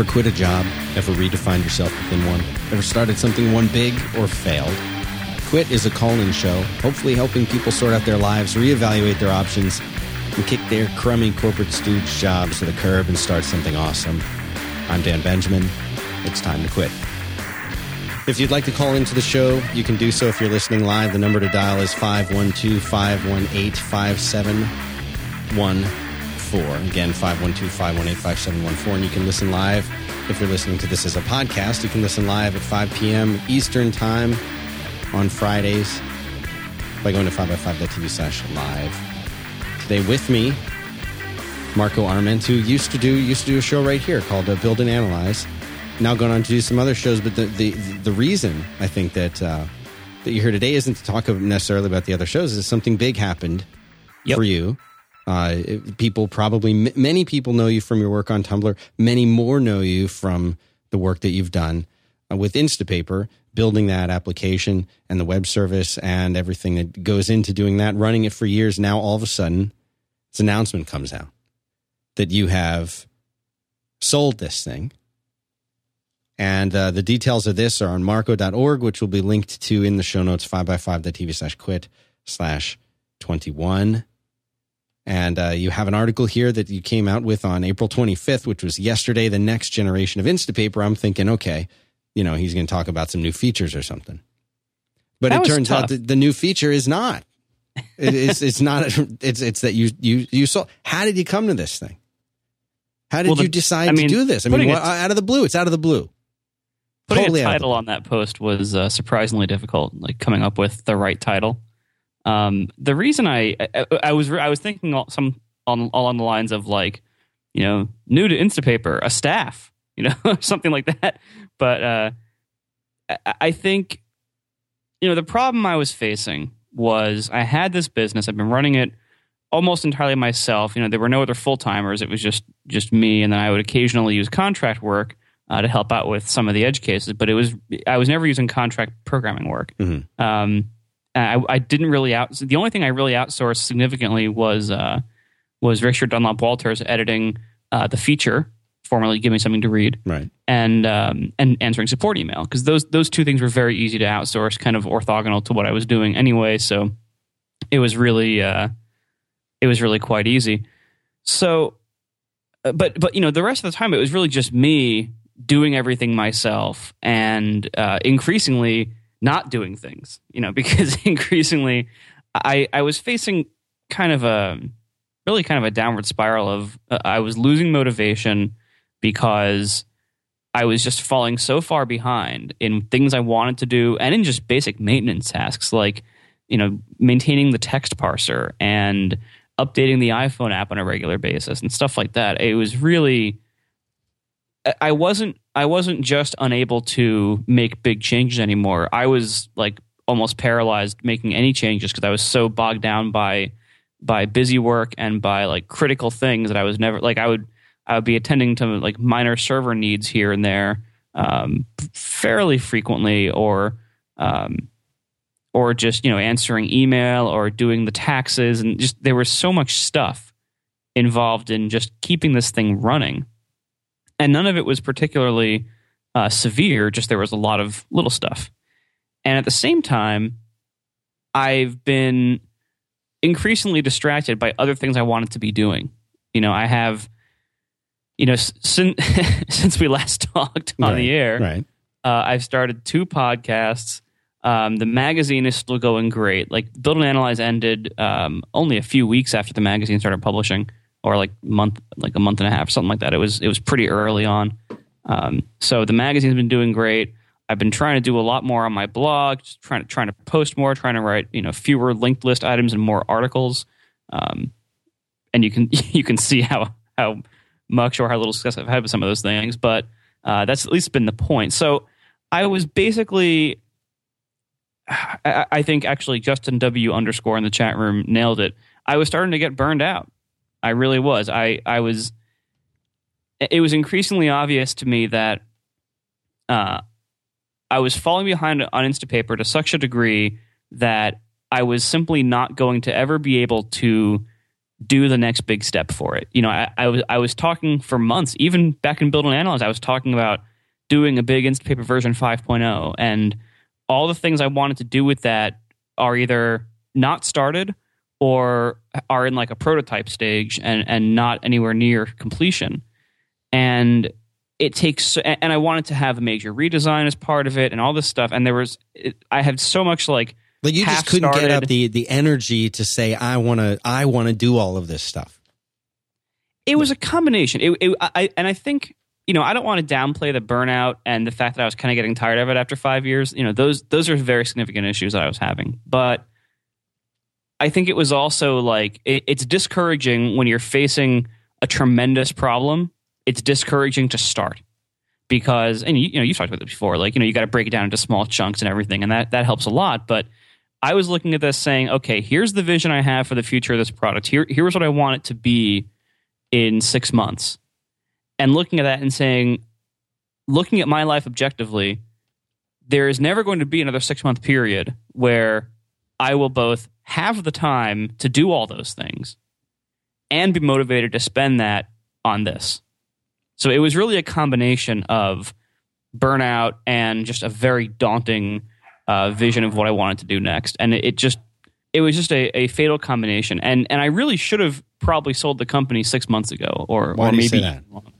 Ever quit a job? Ever redefined yourself within one? Ever started something one big or failed? Quit is a call in show, hopefully helping people sort out their lives, reevaluate their options, and kick their crummy corporate stooge jobs to the curb and start something awesome. I'm Dan Benjamin. It's time to quit. If you'd like to call into the show, you can do so if you're listening live. The number to dial is 512 518 5714. Again, 512 518 5714. And you can listen live. If you're listening to this as a podcast, you can listen live at 5 p.m. Eastern Time on Fridays by going to 5by5.tv slash live. Today with me, Marco Arment, who used to do used to do a show right here called uh, Build and Analyze. Now going on to do some other shows, but the the, the reason I think that uh, that you're here today isn't to talk necessarily about the other shows. Is something big happened Yep. for you. Uh, people probably many people know you from your work on Tumblr. Many more know you from the work that you've done uh, with Instapaper, building that application and the web service and everything that goes into doing that, running it for years. Now all of a sudden, this announcement comes out that you have sold this thing. And uh, the details of this are on marco.org, which will be linked to in the show notes, 5by5.tv slash quit slash 21. And uh, you have an article here that you came out with on April 25th, which was yesterday, the next generation of Instapaper. I'm thinking, okay, you know, he's going to talk about some new features or something. But That it turns out that the new feature is not. It, it's it's not. It's it's that you you you saw. How did you come to this thing? How did Well, the- you decide I mean, to do this? I mean, what, it- out of the blue. It's out of the blue. Putting Totally a the title on that post was uh, surprisingly difficult. Like coming up with the right title. Um, the reason I, I I was I was thinking all, some on along the lines of like, you know, new to Instapaper, a staff, you know, something like that. But uh, I, I think, you know, the problem I was facing was I had this business. I've been running it almost entirely myself. You know, there were no other full timers. It was just just me, and then I would occasionally use contract work uh, to help out with some of the edge cases. But it was I was never using contract programming work. Mhm. Um, I, I didn't really out. The only thing I really outsourced significantly was uh, was Richard Dunlop Walters editing uh, the feature, formerly "Give Me Something to Read," Right. and um, and answering support email because those those two things were very easy to outsource, kind of orthogonal to what I was doing anyway. So it was really uh, it was really quite easy. So, uh, but but you know the rest of the time it was really just me doing everything myself and uh, increasingly not doing things. You know because increasingly I I was facing kind of a really kind of a downward spiral of uh, I was losing motivation because I was just falling so far behind in things I wanted to do and in just basic maintenance tasks like, you know, maintaining the text parser and updating the iPhone app on a regular basis and stuff like that. It was really I- wasn't I wasn't just unable to make big changes anymore. I was like almost paralyzed making any changes because I was so bogged down by by busy work and by like critical things that I was never like I would I would be attending to like minor server needs here and there um, fairly frequently, or um, or just you know answering email or doing the taxes, and just there was so much stuff involved in just keeping this thing running, and none of it was particularly uh, severe. Just there was a lot of little stuff, and at the same time, I've been increasingly distracted by other things I wanted to be doing. You know, I have you know, since since we last talked on Right, the air, Right. uh, I've started two podcasts. Um, the magazine is still going great. Like Build and Analyze ended um, only a few weeks after the magazine started publishing, or like month, like a month and a half, something like that. It was it was pretty early on. Um, so the magazine's been doing great. I've been trying to do a lot more on my blog, just trying to trying to post more, trying to write you know fewer linked list items and more articles. Um, and you can you can see how how much or how little success I've had with some of those things, but uh, that's at least been the point. So I was basically, I, I think actually Justin W underscore in the chat room nailed it. I was starting to get burned out. I really was. I I was. It was increasingly obvious to me that uh, I was falling behind on Instapaper to such a degree that I was simply not going to ever be able to do the next big step for it. You know, I, I was I was talking for months, even back in Build and Analyze, I was talking about doing a big Instapaper version 5.0, and all the things I wanted to do with that are either not started or are in like a prototype stage and and not anywhere near completion. And it takes and I wanted to have a major redesign as part of it and all this stuff. And there was I had so much like like you just couldn't started. get up the the energy to say I want to I want to do all of this stuff. It was a combination. It, it, I, and I think you know I don't want to downplay the burnout and the fact that I was kind of getting tired of it after five years. You know those those are very significant issues that I was having, but I think it was also like it, it's discouraging when you're facing a tremendous problem. It's discouraging to start because and you, you know you've talked about this before. Like you know you got to break it down into small chunks and everything, and that that helps a lot, but I was looking at this saying, okay, here's the vision I have for the future of this product. Here, here's what I want it to be in six months. And looking at that and saying, looking at my life objectively, there is never going to be another six month period where I will both have the time to do all those things and be motivated to spend that on this. So it was really a combination of burnout and just a very daunting uh, vision of what I wanted to do next, and it, it just it was just a, a, fatal combination. And and I really should have probably sold the company six months ago, or Why or maybe longer.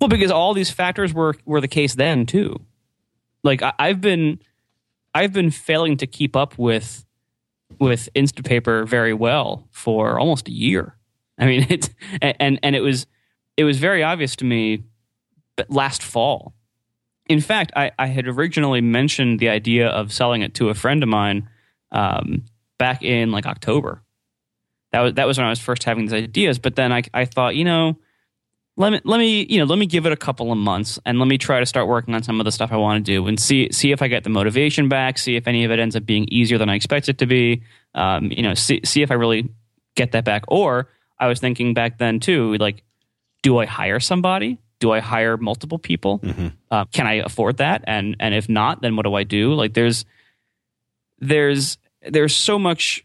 Well, because all these factors were were the case then too. Like I, I've been I've been failing to keep up with with Instapaper very well for almost a year. I mean, it's and and it was it was very obvious to me last fall in fact, I, I had originally mentioned the idea of selling it to a friend of mine um, back in like October. That was that was when I was first having these ideas. But then I I thought, you know, let me let me you know let me give it a couple of months and let me try to start working on some of the stuff I want to do and see see if I get the motivation back. See if any of it ends up being easier than I expect it to be. Um, you know, see see if I really get that back. Or I was thinking back then too, like, do I hire somebody? do I hire multiple people? Mm-hmm. Uh, can I afford that? And and if not, then what do I do? Like there's there's there's so much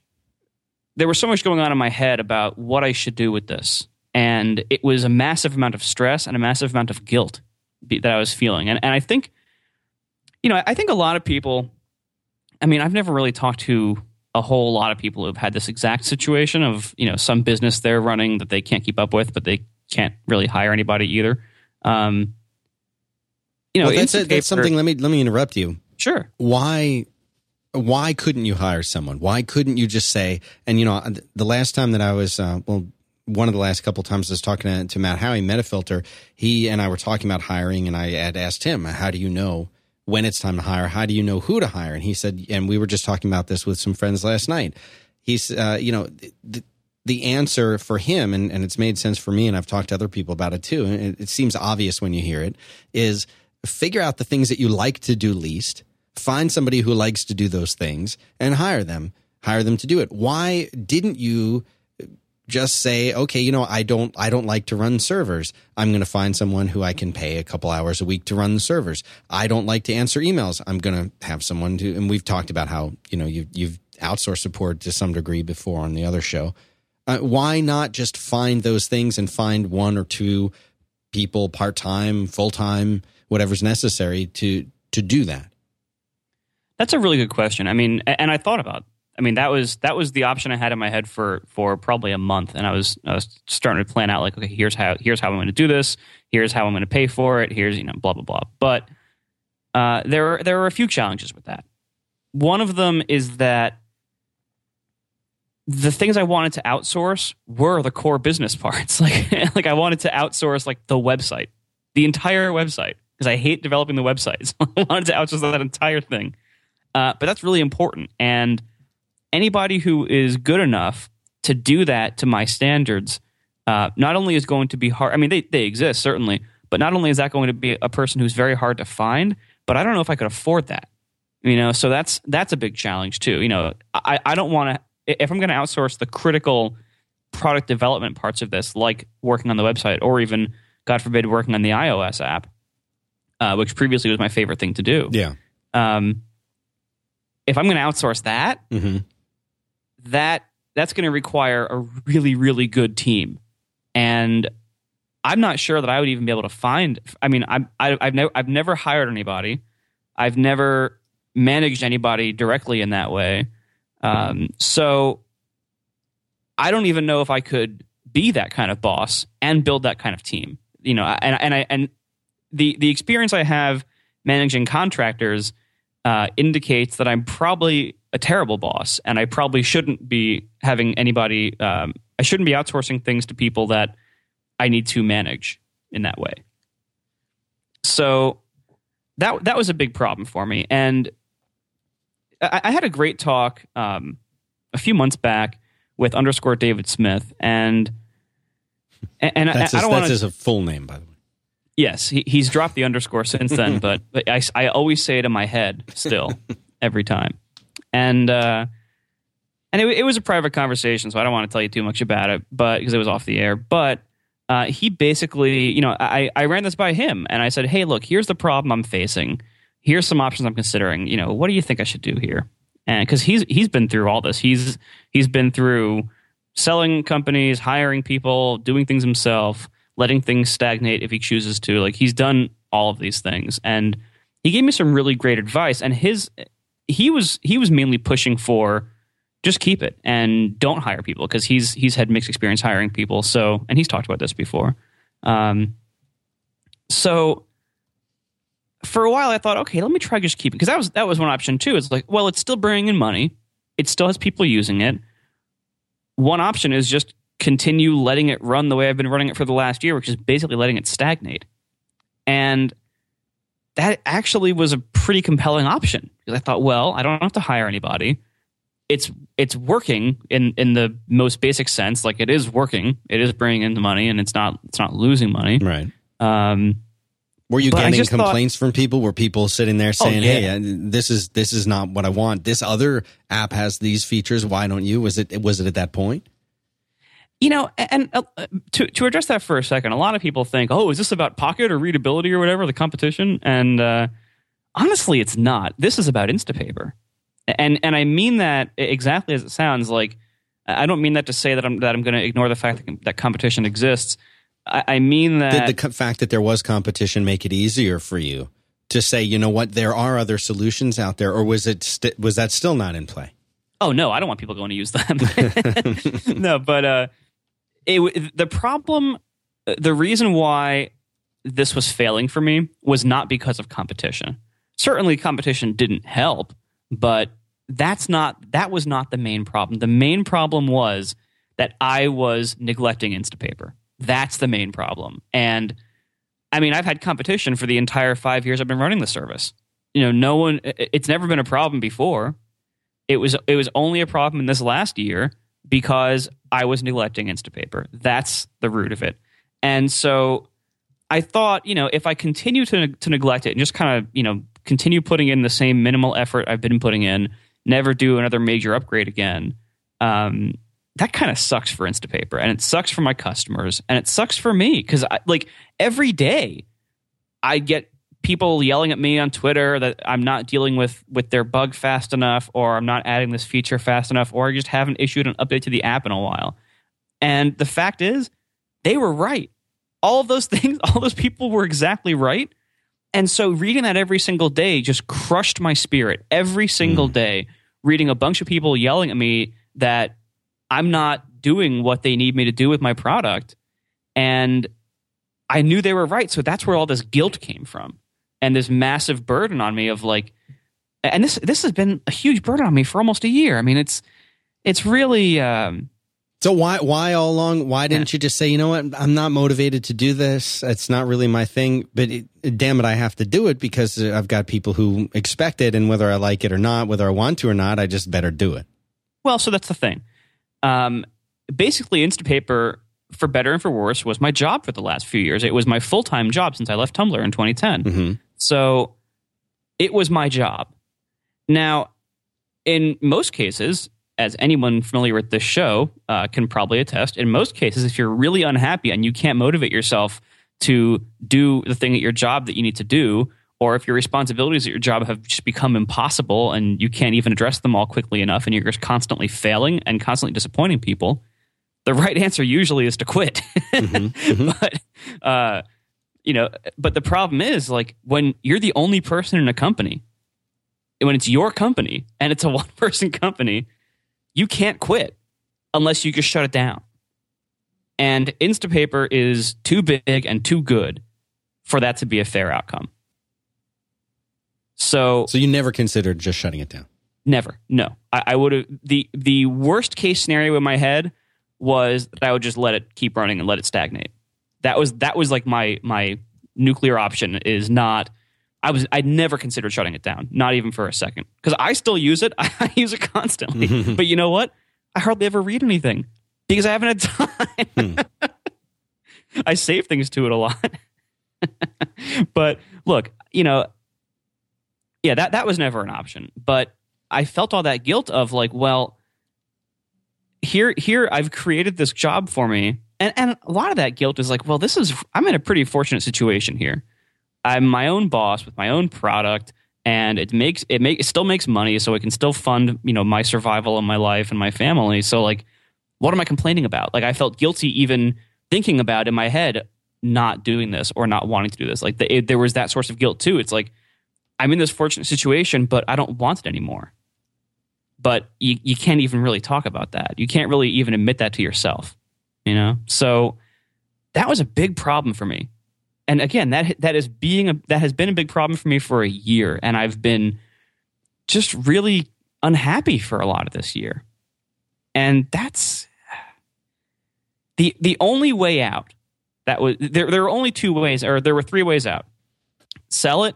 there was so much going on in my head about what I should do with this, and it was a massive amount of stress and a massive amount of guilt that I was feeling. And and I think you know I think a lot of people. I mean, I've never really talked to a whole lot of people who've had this exact situation of you know some business they're running that they can't keep up with, but they can't really hire anybody either. Um, you know, well, that's, a, that's something. Let me let me interrupt you. Sure. Why why couldn't you hire someone? Why couldn't you just say? And you know, the last time that I was uh, well, one of the last couple times I was talking to, to Matt Haughey, Metafilter, he and I were talking about hiring, and I had asked him, "How do you know when it's time to hire? How do you know who to hire?" And he said, and we were just talking about this with some friends last night. He's, uh, you know, the, the answer for him, and, and it's made sense for me, and I've talked to other people about it too, and it, it seems obvious when you hear it, is figure out the things that you like to do least, find somebody who likes to do those things, and hire them. Hire them to do it. Why didn't you just say, okay, you know, I don't, I don't like to run servers. I'm going to find someone who I can pay a couple hours a week to run the servers. I don't like to answer emails. I'm going to have someone to, and we've talked about how, you know, you, you've outsourced support to some degree before on the other show. Uh, why not just find those things and find one or two people part time, full time, whatever's necessary to to do that? That's a really good question. I mean, and I thought about. I mean, that was that was the option I had in my head for for probably a month, and I was I was starting to plan out like, okay, here's how here's how I'm going to do this. Here's how I'm going to pay for it. Here's you know blah blah blah. But uh, there are, there are a few challenges with that. One of them is that the things I wanted to outsource were the core business parts. Like, like I wanted to outsource like the website, the entire website, because I hate developing the website. So I wanted to outsource that entire thing. Uh, but that's really important. And anybody who is good enough to do that to my standards, uh, not only is going to be hard. I mean, they they exist certainly, but not only is that going to be a person who's very hard to find, but I don't know if I could afford that. You know, so that's that's a big challenge too. You know, I, I don't want to if I'm going to outsource the critical product development parts of this, like working on the website or even, God forbid, working on the iOS app, uh, which previously was my favorite thing to do. Yeah. Um, if I'm going to outsource that, Mm-hmm. That that's going to require a really, really good team. And I'm not sure that I would even be able to find. I mean, I'm, I, I've never, I've never hired anybody. I've never managed anybody directly in that way. Um, so I don't even know if I could be that kind of boss and build that kind of team. You know, and and I and the the experience I have managing contractors uh, indicates that I'm probably a terrible boss, and I probably shouldn't be having anybody. Um, I shouldn't be outsourcing things to people that I need to manage in that way. So that that was a big problem for me, and I, I had a great talk um, a few months back with underscore David Smith, and and that's I, I don't want. That's his full name, by the way. Yes, he, he's dropped the underscore since then, but, but I, I always say it in my head still every time, and uh, and it, it was a private conversation, so I don't want to tell you too much about it, but because it was off the air, but. Uh, he basically, you know, I, I ran this by him and I said, hey, look, here's the problem I'm facing. Here's some options I'm considering. You know, what do you think I should do here? And because he's he's been through all this, he's he's been through selling companies, hiring people, doing things himself, letting things stagnate if he chooses to. Like he's done all of these things, and he gave me some really great advice. And his he was he was mainly pushing for just keep it and don't hire people because he's he's had mixed experience hiring people. So and he's talked about this before. Um, so for a while, I thought, okay, let me try just keeping because that was that was one option too. It's like, well, it's still bringing in money, it still has people using it. One option is just continue letting it run the way I've been running it for the last year, which is basically letting it stagnate. And that actually was a pretty compelling option because I thought, well, I don't have to hire anybody it's it's working in in the most basic sense. Like it is working. It is bringing in the money, and it's not it's not losing money. Right. Um, Were you getting complaints from people? Were people sitting there saying, yeah. "Hey, this is this is not what I want. This other app has these features. Why don't you?" Was it was it at that point? you know, and uh, to to address that for a second, a lot of people think, "Oh, is this about Pocket or readability or whatever the competition?" And uh, honestly, it's not. This is about Instapaper, and and I mean that exactly as it sounds. Like I don't mean that to say that I'm that I'm going to ignore the fact that, that competition exists. I, I mean that Did the co- fact that there was competition make it easier for you to say, you know what, there are other solutions out there, or was it st- was that still not in play? Oh no, I don't want people going to use them. no, but uh, it, the problem, the reason why this was failing for me was not because of competition. Certainly, competition didn't help, but that's not that was not the main problem. The main problem was that I was neglecting Instapaper. That's the main problem. And I mean, I've had competition for the entire five years I've been running the service. You know, no one. It's never been a problem before. It was it was only a problem in this last year because I was neglecting Instapaper. That's the root of it. And so I thought, you know, if I continue to to neglect it and just kind of, you know, continue putting in the same minimal effort I've been putting in, never do another major upgrade again, um, that kind of sucks for Instapaper, and it sucks for my customers, and it sucks for me because like every day I get people yelling at me on Twitter that I'm not dealing with with their bug fast enough, or I'm not adding this feature fast enough, or I just haven't issued an update to the app in a while. And the fact is, they were right. All of those things, all those people were exactly right. And so reading that every single day just crushed my spirit. Every single Mm. day, reading a bunch of people yelling at me that I'm not doing what they need me to do with my product. And I knew they were right. So that's where all this guilt came from. And this massive burden on me of like and this this has been a huge burden on me for almost a year. I mean, it's it's really um So why why all along? Why didn't you just say, you know what, I'm not motivated to do this. It's not really my thing. But it, damn it, I have to do it because I've got people who expect it, and whether I like it or not, whether I want to or not, I just better do it. Well, so that's the thing. Um, basically, Instapaper, for better and for worse, was my job for the last few years. It was my full time job since I left Tumblr in 2010. Mhm. So it was my job. Now, in most cases, as anyone familiar with this show uh, can probably attest, in most cases, if you're really unhappy and you can't motivate yourself to do the thing at your job that you need to do, or if your responsibilities at your job have just become impossible and you can't even address them all quickly enough and you're just constantly failing and constantly disappointing people, the right answer usually is to quit. Mm-hmm. Mm-hmm. but, uh, you know, but the problem is like when you're the only person in a company, when it's your company and it's a one person company, you can't quit unless you just shut it down. And Instapaper is too big and too good for that to be a fair outcome. So, so you never considered just shutting it down? Never. No, I, I would have. the The worst case scenario in my head was that I would just let it keep running and let it stagnate. That was that was like my my nuclear option. Is not. I was I'd never considered shutting it down, not even for a second, because I still use it. I use it constantly. but you know what? I hardly ever read anything because I haven't had time. Hmm. I save things to it a lot. but look, you know, yeah, that that was never an option. But I felt all that guilt of like, well, here here I've created this job for me. And and a lot of that guilt is like, well, this is I'm in a pretty fortunate situation here. I'm my own boss with my own product and it makes it make it still makes money so it can still fund, you know, my survival and my life and my family. So like what am I complaining about? Like I felt guilty even thinking about in my head not doing this or not wanting to do this. Like the, it, there was that source of guilt too. It's like I'm in this fortunate situation, but I don't want it anymore. But you, you can't even really talk about that. You can't really even admit that to yourself, you know? So that was a big problem for me. And again, that that is being a, that has been a big problem for me for a year, and I've been just really unhappy for a lot of this year. And that's the the only way out. That was there. There were only two ways, or there were three ways out. Sell it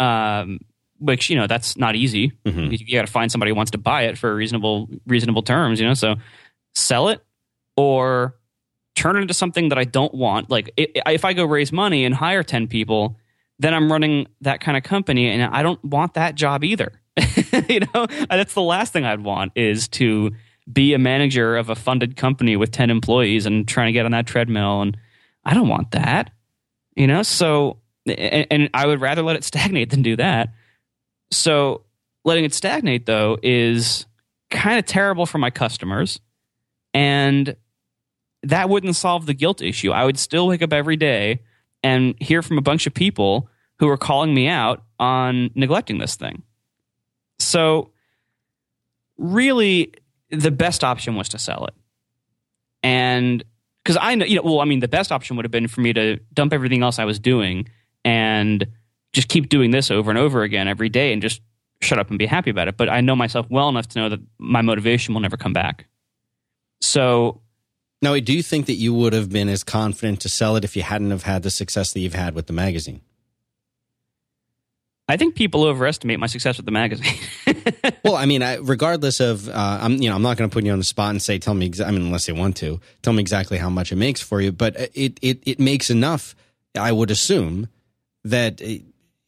um, which you know that's not easy. Mm-hmm. You, you got to find somebody who wants to buy it for reasonable reasonable terms. You know, so sell it or turn it into something that I don't want. Like if I go raise money and hire ten people, then I'm running that kind of company, and I don't want that job either. you know, that's the last thing I'd want is to be a manager of a funded company with 10 employees and trying to get on that treadmill and I don't want that. You know, so and, and I would rather let it stagnate than do that. So letting it stagnate though is kind of terrible for my customers and that wouldn't solve the guilt issue. I would still wake up every day and hear from a bunch of people who are calling me out on neglecting this thing. So really the best option was to sell it. And because I know, you know, well, I mean, the best option would have been for me to dump everything else I was doing and just keep doing this over and over again every day and just shut up and be happy about it. But I know myself well enough to know that my motivation will never come back. So now, do you think that you would have been as confident to sell it if you hadn't have had the success that you've had with the magazine? I think people overestimate my success with the magazine. well, I mean, I, regardless of, uh, I'm you know, I'm not going to put you on the spot and say, tell me, exa- I mean, unless they want to, tell me exactly how much it makes for you. But it it it makes enough, I would assume, that uh,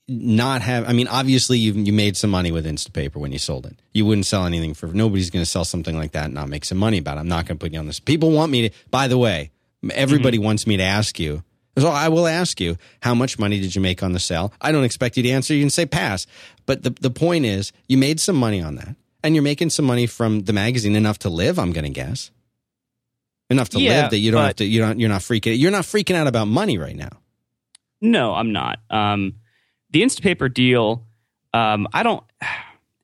not have i mean obviously you you made some money with instapaper when you sold it. You wouldn't sell anything for nobody's going to sell something like that and not make some money about it. I'm not going to put you on this. People want me to by the way everybody mm-hmm. wants me to ask you. So i will ask you how much money did you make on the sale? I don't expect you to answer. You can say pass. But the, the point is you made some money on that. And you're making some money from the magazine enough to live i'm going to guess. Enough to yeah, live that you don't have to you don't you're not freaking you're not freaking out about money right now. No, I'm not. Um, the Instapaper deal, um, I don't.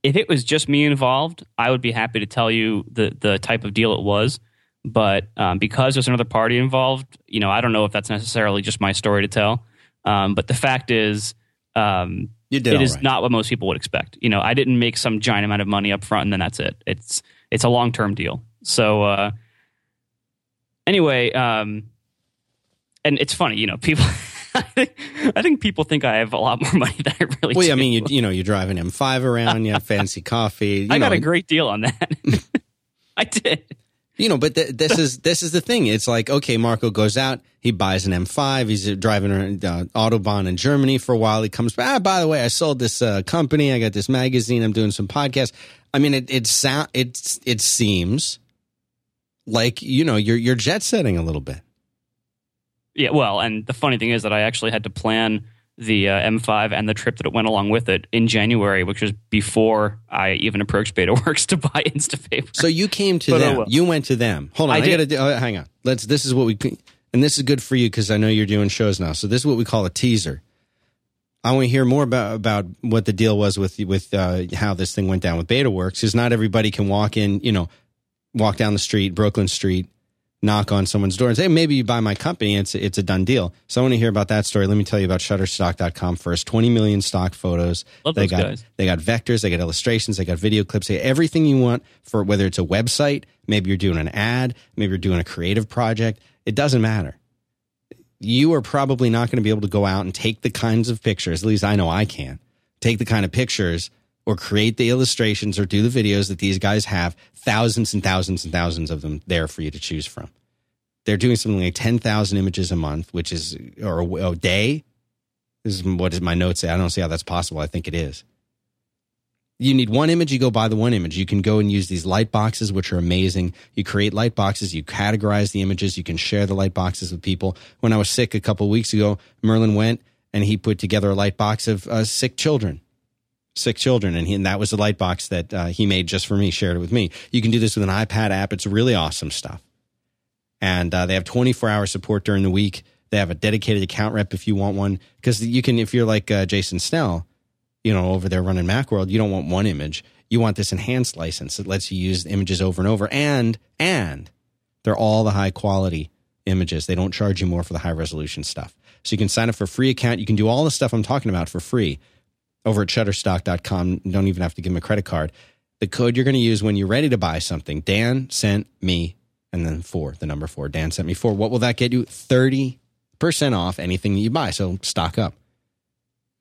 If it was just me involved, I would be happy to tell you the the type of deal it was. But um, because there's another party involved, you know, I don't know if that's necessarily just my story to tell. Um, but the fact is, um, it is right. not what most people would expect. You know, I didn't make some giant amount of money up front and then that's it. It's it's a long term deal. So uh, anyway, um, and it's funny, you know, people. I think people think I have a lot more money than I really well, do. I mean, you, you know, you drive an M5 around, you have fancy coffee. I know. got a great deal on that. I did. You know, but th- this is this is the thing. It's like okay, Marco goes out, he buys an M5, he's driving around uh, autobahn in Germany for a while. He comes back. Ah, by the way, I sold this uh, company. I got this magazine. I'm doing some podcasts. I mean, it it sound it it seems like you know you're you're jet setting a little bit. Yeah, well, and the funny thing is that I actually had to plan the uh, M5 and the trip that it went along with it in January, which was before I even approached BetaWorks to buy Instapaper. So you came to But, oh, them. You went to them. Hold on. I, I gotta do, uh, hang on. Let's. This is what we. And this is good for you because I know you're doing shows now. So this is what we call a teaser. I want to hear more about about what the deal was with with uh, how this thing went down with BetaWorks. Because not everybody can walk in. You know, walk down the street, Brooklyn Street, knock on someone's door and say, hey, maybe you buy my company. It's it's a done deal. So I want to hear about that story. Let me tell you about Shutterstock.com first. 20 million stock photos. Love they those got guys. they got vectors, they got illustrations, they got video clips, they got everything you want for whether it's a website, maybe you're doing an ad, maybe you're doing a creative project. It doesn't matter. You are probably not going to be able to go out and take the kinds of pictures, at least I know I can, take the kind of pictures or create the illustrations or do the videos that these guys have, thousands and thousands and thousands of them there for you to choose from. They're doing something like 10,000 images a month, which is, or a, a day. This is what my notes say. I don't see how that's possible. I think it is. You need one image, you go buy the one image. You can go and use these light boxes, which are amazing. You create light boxes, you categorize the images, you can share the light boxes with people. When I was sick a couple weeks ago, Merlin went and he put together a light box of uh, sick children sick children, and, he, and that was the light box that uh, he made just for me, shared it with me. You can do this with an iPad app. It's really awesome stuff. And uh, they have 24 hour support during the week. They have a dedicated account rep if you want one, because you can, if you're like uh, Jason Snell, you know, over there running Macworld, you don't want one image. You want this enhanced license that lets you use images over and over, and and they're all the high quality images. They don't charge you more for the high resolution stuff. So you can sign up for a free account. You can do all the stuff I'm talking about for free over at shutterstock.com. Don't even have to give them a credit card. The code you're going to use when you're ready to buy something, Dan sent me, and then four, the number four. Dan sent me four. What will that get you? 30% off anything that you buy. So stock up.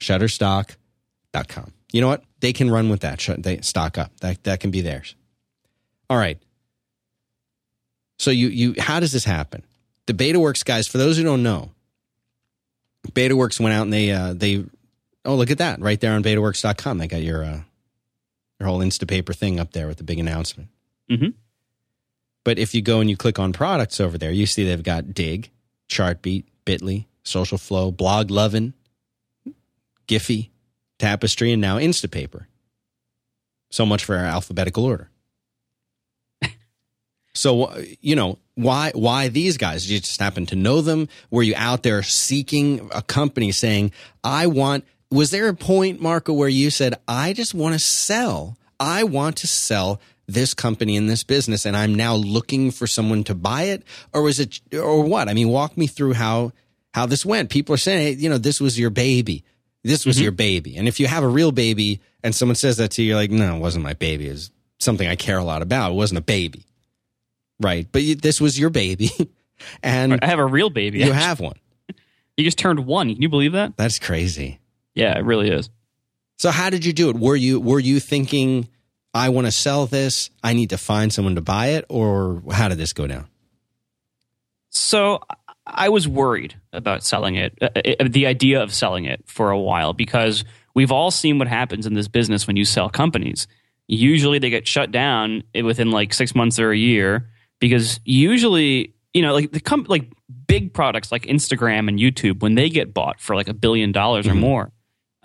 Shutterstock.com. You know what? They can run with that. They stock up. That that can be theirs. All right. So you you how does this happen? The BetaWorks guys, for those who don't know, BetaWorks went out and they uh, they oh look at that right there on BetaWorks.com. They got your uh, your whole Instapaper thing up there with the big announcement. Mhm. But if you go and you click on products over there, you see they've got Digg, Chartbeat, Bitly, Social Flow, Blog Lovin', Giphy, Tapestry, and now Instapaper. So much for our alphabetical order. so uh, you know why why these guys? Did you just happen to know them? Were you out there seeking a company saying, "I want"? Was there a point, Marco, where you said, "I just want to sell. I want to sell." This company in this business, and I'm now looking for someone to buy it, or was it, or what? I mean, walk me through how how this went. People are saying, hey, you know, this was your baby. This was mm-hmm. your baby. And if you have a real baby and someone says that to you, you're like, no, it wasn't my baby. It was something I care a lot about. It wasn't a baby. Right. But you, this was your baby. and I have a real baby. you actually. have one. You just turned one. Can you believe that? That's crazy. Yeah, it really is. So how did you do it? Were you were you thinking I want to sell this, I need to find someone to buy it or how did this go down? So I was worried about selling it, uh, uh, the idea of selling it for a while, because we've all seen what happens in this business when you sell companies. Usually they get shut down within like six months or a year because usually, you know, like the com- like big products like Instagram and YouTube, when they get bought for like a billion dollars or more,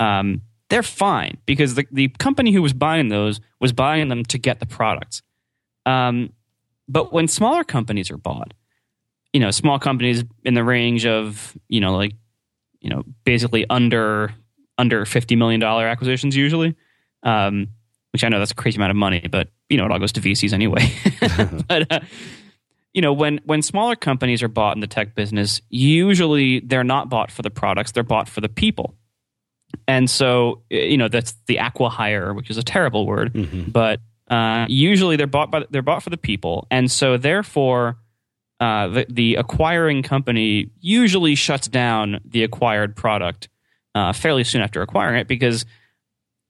um, they're fine because the, the company who was buying those was buying them to get the products. Um, but when smaller companies are bought, you know, small companies in the range of, you know, like, you know, basically under under fifty million dollar acquisitions usually, um, which I know that's a crazy amount of money, but you know, it all goes to VCs anyway. but uh, you know, when when smaller companies are bought in the tech business, usually they're not bought for the products; they're bought for the people. And so, you know, that's the acquihire, which is a terrible word, but uh, usually they're bought by they're bought for the people, and so therefore, uh, the, the acquiring company usually shuts down the acquired product uh, fairly soon after acquiring it because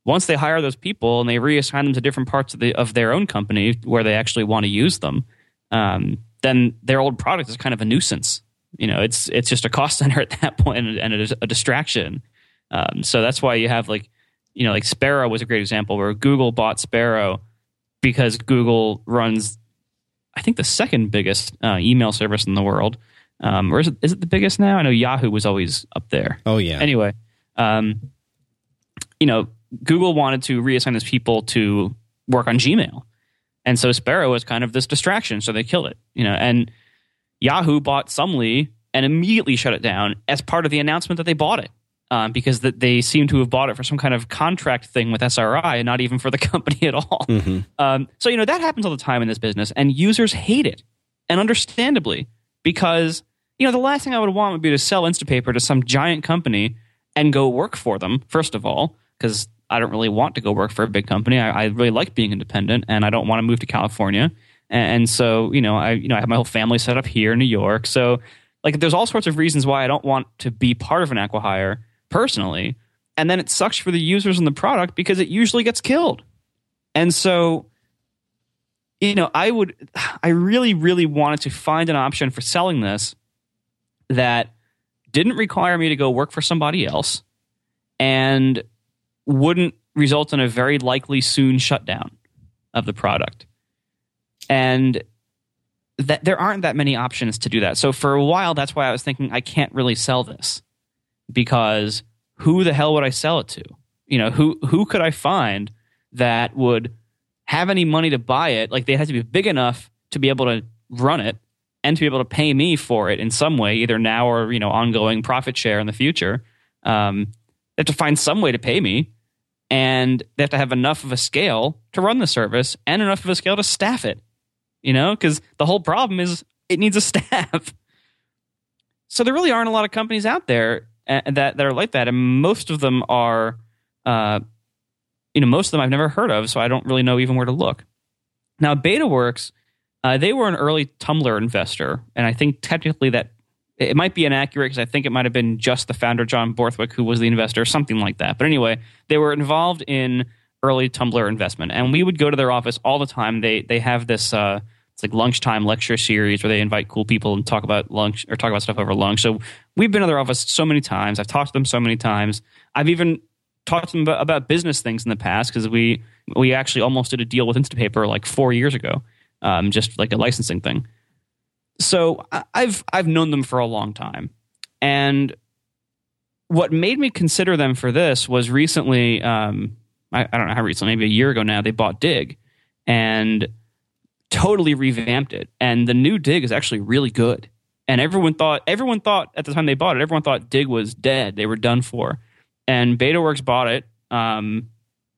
once they hire those people and they reassign them to different parts of the of their own company where they actually want to use them, um, then their old product is kind of a nuisance. You know, it's it's just a cost center at that point and, and is a distraction. Um, so that's why you have like, you know, like Sparrow was a great example where Google bought Sparrow because Google runs, I think, the second biggest uh, email service in the world. Um, or is it, is it the biggest now? I know Yahoo was always up there. Oh yeah. Anyway, Um, you know, Google wanted to reassign those people to work on Gmail, and so Sparrow was kind of this distraction, so they killed it. You know, and Yahoo bought Summly and immediately shut it down as part of the announcement that they bought it. Um, because that they seem to have bought it for some kind of contract thing with SRI and not even for the company at all. Mm-hmm. Um, so you know that happens all the time in this business, and users hate it, and understandably, because you know the last thing I would want would be to sell Instapaper to some giant company and go work for them. First of all, because I don't really want to go work for a big company. I, I really like being independent, and I don't want to move to California. And, and so you know, I you know I have my whole family set up here in New York, so like there's all sorts of reasons why I don't want to be part of an acquihire personally. And then it sucks for the users and the product because it usually gets killed. And so, you know, I would, I really, really wanted to find an option for selling this that didn't require me to go work for somebody else and wouldn't result in a very likely soon shutdown of the product. And that there aren't that many options to do that. So for a while, that's why I was thinking I can't really sell this because who the hell would I sell it to? You know, who who could I find that would have any money to buy it? Like they had to be big enough to be able to run it and to be able to pay me for it in some way, either now or you know ongoing profit share in the future. Um, they have to find some way to pay me, and they have to have enough of a scale to run the service and enough of a scale to staff it. You know, because the whole problem is it needs a staff. So there really aren't a lot of companies out there that that are like that, and most of them are, uh, you know, most of them I've never heard of, so I don't really know even where to look. Now, BetaWorks, uh, they were an early Tumblr investor, and I think technically that it might be inaccurate because I think it might have been just the founder John Borthwick who was the investor, something like that. But anyway, they were involved in early Tumblr investment, and we would go to their office all the time. They they have this. Uh, it's like lunchtime lecture series where they invite cool people and talk about lunch or talk about stuff over lunch. So we've been to their office so many times. I've talked to them so many times. I've even talked to them about, about business things in the past because we we actually almost did a deal with Instapaper like four years ago, um, just like a licensing thing. So I've I've known them for a long time, and what made me consider them for this was recently. Um, I, I don't know how recently, maybe a year ago now. They bought Digg, and totally revamped it. And the new Digg is actually really good. And everyone thought everyone thought at the time they bought it, everyone thought Digg was dead. They were done for. And BetaWorks bought it. Um,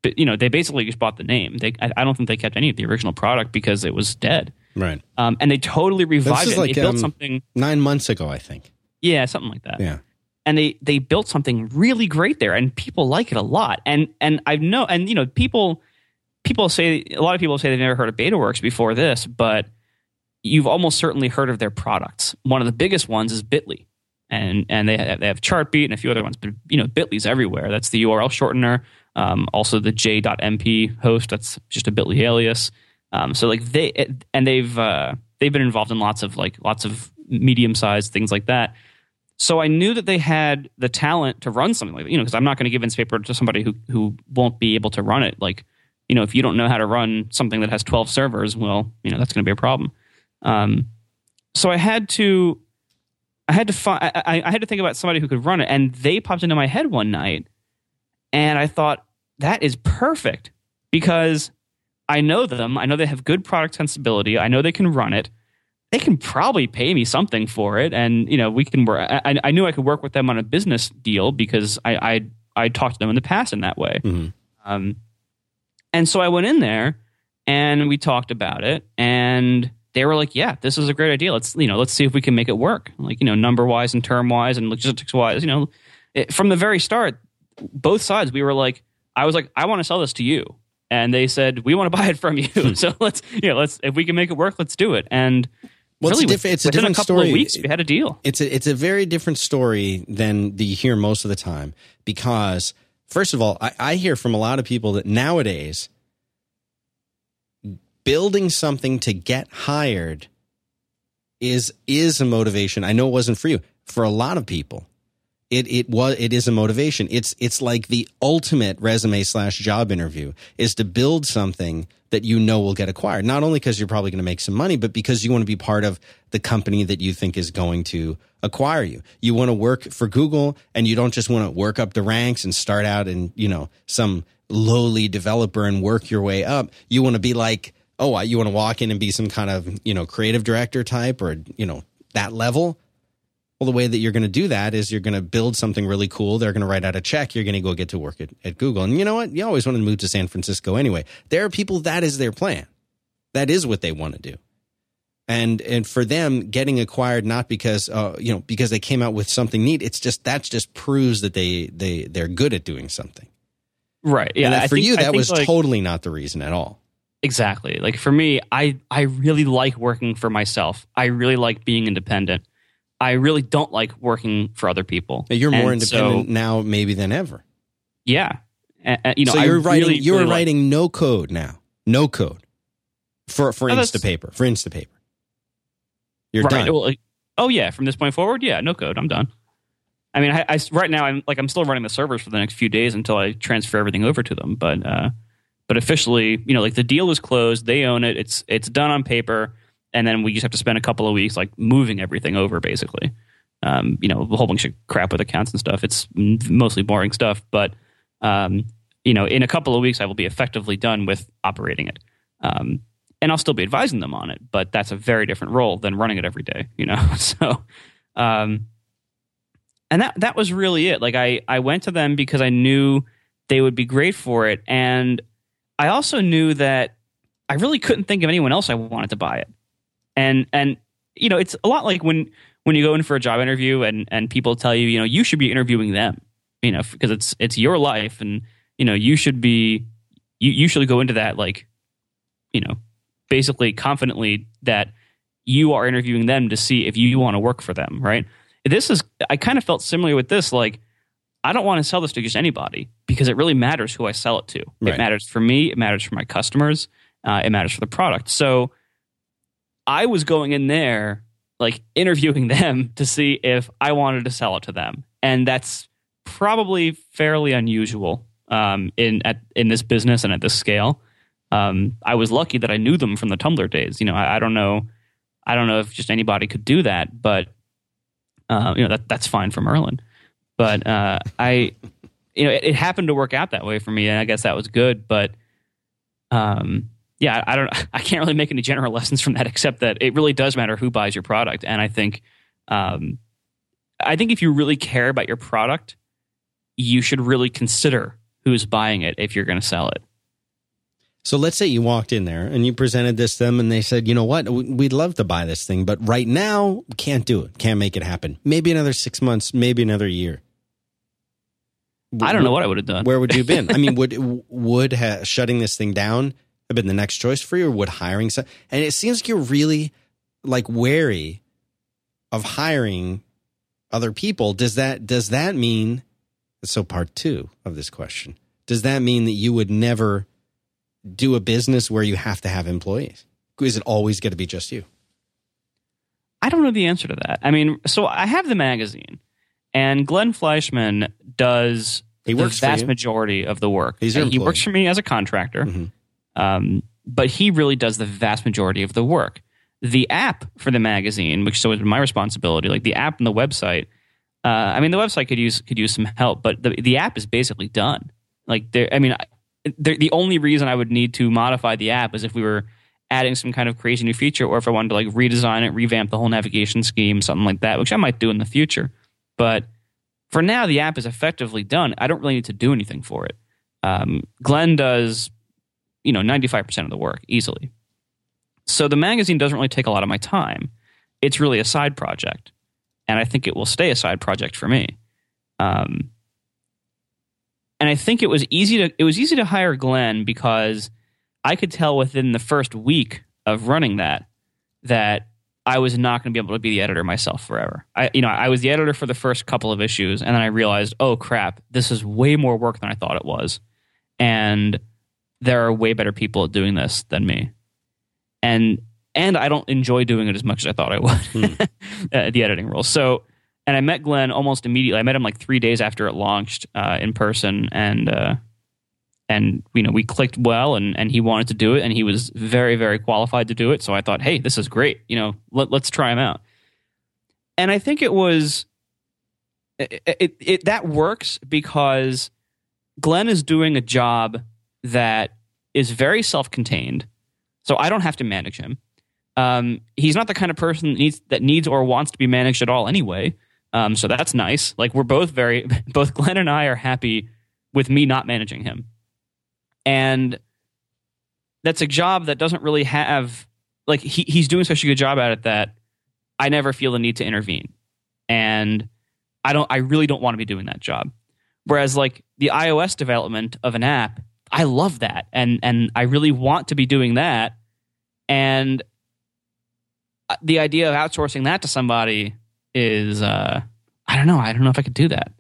but you know, they basically just bought the name. They, I, I, don't think they kept any of the original product because it was dead. Right. Um, and they totally revived it. Like, they built um, something nine months ago, I think. Yeah, something like that. Yeah. And they they built something really great there, and people like it a lot. And and I know, and you know, people people say a lot of people say they've never heard of BetaWorks before this, but you've almost certainly heard of their products. One of the biggest ones is Bitly, and and they have, they have Chartbeat and a few other ones, but you know Bitly's everywhere. That's the URL shortener. Um, also the J.MP host. That's just a Bitly alias. Um, so like they and they've uh, they've been involved in lots of like lots of medium sized things like that. So I knew that they had the talent to run something like that, you know, because I'm not going to give Instapaper to somebody who who won't be able to run it. Like you know, if you don't know how to run something that has 12 servers, well, you know, that's going to be a problem. Um, so I had to, I had to find, I, I had to think about somebody who could run it, and they popped into my head one night, and I thought that is perfect because I know them. I know they have good product sensibility. I know they can run it. They can probably pay me something for it, and you know, we can work. I, I knew I could work with them on a business deal because I I I talked to them in the past in that way. Mm-hmm. Um, and so I went in there and we talked about it and they were like, yeah, this is a great idea. Let's, you know, let's see if we can make it work. Like, you know, number wise and term wise and logistics wise, you know, it, from the very start, both sides, we were like, I was like, I want to sell this to you. And they said, we want to buy it from you. Hmm. so let's, you know, let's, if we can make it work, let's do it. And well, really, it's a, diff- it's a different a couple story. Of weeks, we had a deal. It's a, it's a very different story than the you hear most of the time because first of all, I, I hear from a lot of people that nowadays building something to get hired is is a motivation. I know it wasn't for you. For a lot of people, it it was it is a motivation. It's it's like the ultimate resume slash job interview is to build something that you know will get acquired. Not only because you're probably going to make some money, but because you want to be part of the company that you think is going to acquire you. You want to work for Google, and you don't just want to work up the ranks and start out in you know some lowly developer and work your way up. You want to be like oh you want to walk in and be some kind of you know creative director type or you know that level well, the way that you're going to do that is you're going to build something really cool. They're going to write out a check. You're going to go get to work at, at Google. And you know what? You always want to move to San Francisco anyway. There are people that is their plan. That is what they want to do. And and for them, getting acquired not because uh, you know because they came out with something neat. It's just that just proves that they they they're good at doing something. Right. Yeah. And for think, you, that was like, totally not the reason at all. Exactly. Like for me, I I really like working for myself. I really like being independent. I really don't like working for other people. You're more and independent so, now, maybe than ever. Yeah, you know, so you're I writing. Really, you're really writing like, no code now. No code for for oh, Instapaper. For Instapaper, you're right, done. Well, oh yeah, from this point forward, yeah, no code. I'm done. I mean, I, I, right now I'm like I'm still running the servers for the next few days until I transfer everything over to them. But uh, but officially, you know, like the deal is closed. They own it. It's it's done on paper and then we just have to spend a couple of weeks like moving everything over basically. Um, you know a whole bunch of crap with accounts and stuff. It's mostly boring stuff but um, you know in a couple of weeks i will be effectively done with operating it. Um, and i'll still be advising them on it but that's a very different role than running it every day you know? So um, and that that was really it. Like i i went to them because i knew they would be great for it and i also knew that i really couldn't think of anyone else i wanted to buy it and and you know it's a lot like when when you go in for a job interview and and people tell you you know you should be interviewing them you know because it's it's your life and you know you should be you you should go into that like you know basically confidently that you are interviewing them to see if you want to work for them right? This is i kind of felt similar with this like i don't want to sell this to just anybody because it really matters who i sell it to. Right. it matters for me it matters for my customers uh, it matters for the product. So I was going in there like interviewing them to see if I wanted to sell it to them, and that's probably fairly unusual um, in at in this business and at this scale. Um, I was lucky that I knew them from the Tumblr days. You know, I, I don't know, I don't know if just anybody could do that, but uh, you know that that's fine for Merlin. But uh, I, you know, it, it, happened to work out that way for me, and I guess that was good. But um, yeah, I don't, I can't really make any general lessons from that, except that it really does matter who buys your product. And I think, um, I think if you really care about your product, you should really consider who's buying it if you're going to sell it. So let's say you walked in there and you presented this to them and they said, you know what, we'd love to buy this thing, but right now can't do it, can't make it happen. Maybe another six months, maybe another year. I don't know what I would have done. Where would you have been? I mean, would would ha- shutting this thing down have been the next choice for you, or would hiring some? And it seems like you're really like wary of hiring other people. Does that does that mean? So part two of this question: Does that mean that you would never do a business where you have to have employees? Is it always going to be just you? I don't know the answer to that. I mean, so I have the magazine, and Glenn Fleischman does he works the vast majority of the work. He's he works for me as a contractor. Mm-hmm. Um, but he really does the vast majority of the work. The app for the magazine, which so is my responsibility, like the app and the website. Uh, I mean, the website could use could use some help, but the the app is basically done. Like, there, I mean, the only reason I would need to modify the app is if we were adding some kind of crazy new feature, or if I wanted to like redesign it, revamp the whole navigation scheme, something like that, which I might do in the future. But for now, the app is effectively done. I don't really need to do anything for it. Um, Glenn does you know 95% of the work easily. So the magazine doesn't really take a lot of my time. It's really a side project and i think it will stay a side project for me. Um, and i think it was easy to it was easy to hire glenn because i could tell within the first week of running that that i was not going to be able to be the editor myself forever. I you know i was the editor for the first couple of issues and then i realized oh crap this is way more work than i thought it was. And there are way better people at doing this than me. And and I don't enjoy doing it as much as I thought I would. Uh, the editing role. So and I met Glenn almost immediately. I met him like three days after it launched uh, in person, and uh, and you know we clicked well, and and he wanted to do it, and he was very very qualified to do it. So I thought, hey, this is great. You know, let, let's try him out. And I think it was it, it, it that works because Glenn is doing a job that is very self-contained, so I don't have to manage him. Um, he's not the kind of person that needs that needs or wants to be managed at all anyway. Um, so that's nice. Like we're both very both Glenn and I are happy with me not managing him. And that's a job that doesn't really have like he, he's doing such a good job at it that I never feel the need to intervene. And I don't I really don't want to be doing that job. Whereas like the iOS development of an app, I love that and and I really want to be doing that. And uh, the idea of outsourcing that to somebody is uh, I don't know. I don't know if I could do that.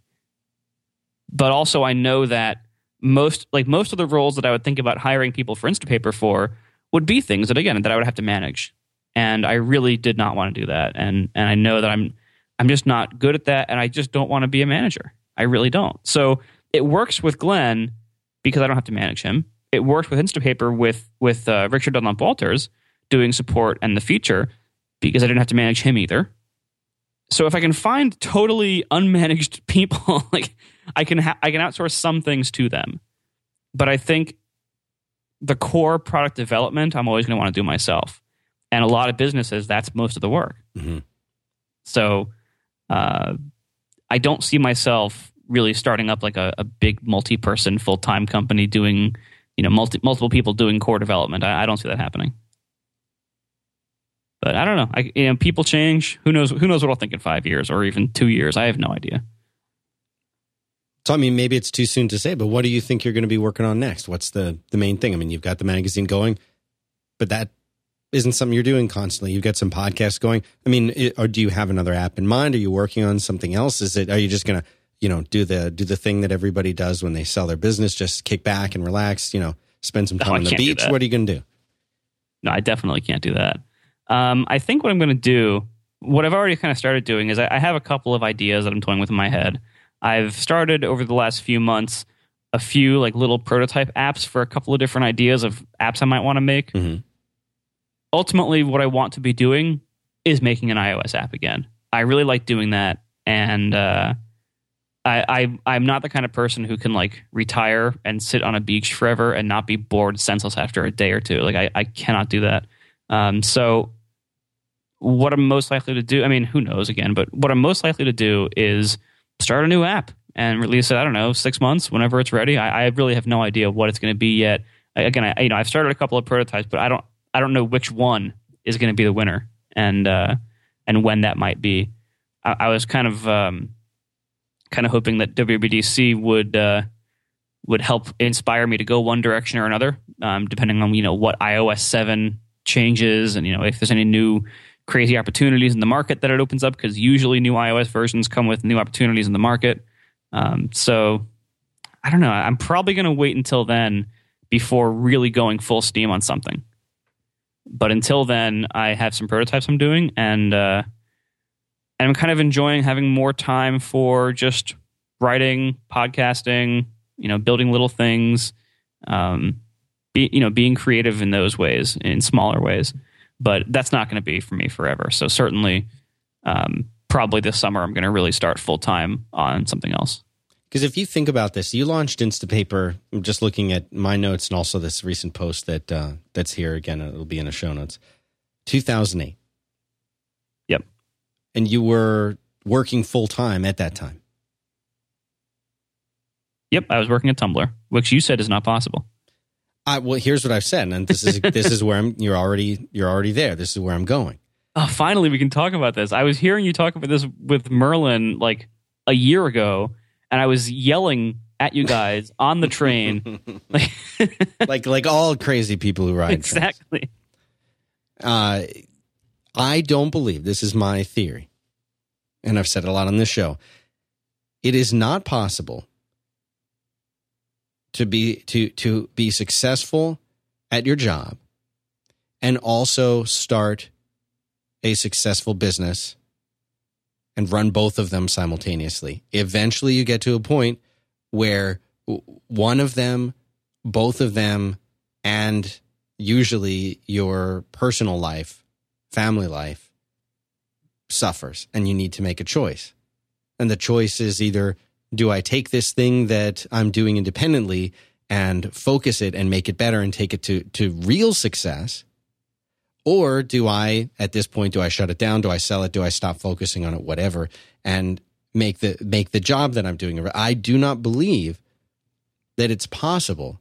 But also, I know that most like most of the roles that I would think about hiring people for Instapaper for would be things that again that I would have to manage, and I really did not want to do that. And and I know that I'm I'm just not good at that, and I just don't want to be a manager. I really don't. So it works with Glenn because I don't have to manage him. It worked with Instapaper with with uh, Richard Dunlop Walters doing support and the feature because I didn't have to manage him either. So if I can find totally unmanaged people, like I can ha- I can outsource some things to them. But I think the core product development I'm always going to want to do myself. And a lot of businesses that's most of the work. Mm-hmm. So uh, I don't see myself really starting up like a, a big multi-person full-time company doing you know multi, multiple people doing core development. I, I don't see that happening. But I don't know. I, you know, people change. Who knows? Who knows what I'll think in five years or even two years? I have no idea. So I mean, maybe it's too soon to say. But what do you think you're going to be working on next? What's the the main thing? I mean, you've got the magazine going, but that isn't something you're doing constantly. You've got some podcasts going. I mean, it, or do you have another app in mind? Are you working on something else? Is it? Are you just going to you know do the do the thing that everybody does when they sell their business? Just kick back and relax. You know, spend some time no, on the beach. What are you going to do? No, I definitely can't do that. Um, I think what I'm going to do, what I've already kind of started doing, is I, I have a couple of ideas that I'm toying with in my head. I've started over the last few months a few like little prototype apps for a couple of different ideas of apps I might want to make. Mm-hmm. Ultimately, what I want to be doing is making an iOS app again. I really like doing that, and uh, I, I am not the kind of person who can like retire and sit on a beach forever and not be bored senseless after a day or two. Like I, I cannot do that. Um, so what I'm most likely to do, I mean, who knows again, but what I'm most likely to do is start a new app and release it, I don't know, six months, whenever it's ready. I, I really have no idea what it's going to be yet. Again, I, you know, I've started a couple of prototypes, but I don't, I don't know which one is going to be the winner and, uh, and when that might be. I, I was kind of, um, kind of hoping that WWDC would, uh, would help inspire me to go one direction or another, um, depending on, you know, what iOS 7 changes and, you know, if there's any new crazy opportunities in the market that it opens up because usually new iOS versions come with new opportunities in the market. Um, so I don't know. I'm probably going to wait until then before really going full steam on something. But until then, I have some prototypes I'm doing, and uh, and I'm kind of enjoying having more time for just writing, podcasting, you know, building little things, um, be, you know, being creative in those ways, in smaller ways but that's not going to be for me forever. So certainly, um, probably this summer, I'm going to really start full time on something else. Because if you think about this, you launched Instapaper. I'm just looking at my notes and also this recent post that uh, that's here again. It'll be in the show notes. 2008. And you were working full time at that time. Yep, I was working at Tumblr, which you said is not possible. I, well, here's what I've said, and this is this is where I'm. You're already you're already there. This is where I'm going. Oh, finally, we can talk about this. I was hearing you talk about this with Merlin like a year ago, and I was yelling at you guys on the train, like like like all crazy people who ride exactly. Uh, I don't believe this is my theory, and I've said it a lot on this show. It is not possible to be to to be successful at your job and also start a successful business and run both of them simultaneously. Eventually, you get to a point where one of them, both of them, and usually your personal life, family life suffers, and you need to make a choice. And the choice is either do I take this thing that I'm doing independently and focus it and make it better and take it to, to real success? Or do I, at this point, do I shut it down? Do I sell it? Do I stop focusing on it? Whatever, and make the make the job that I'm doing. I do not believe that it's possible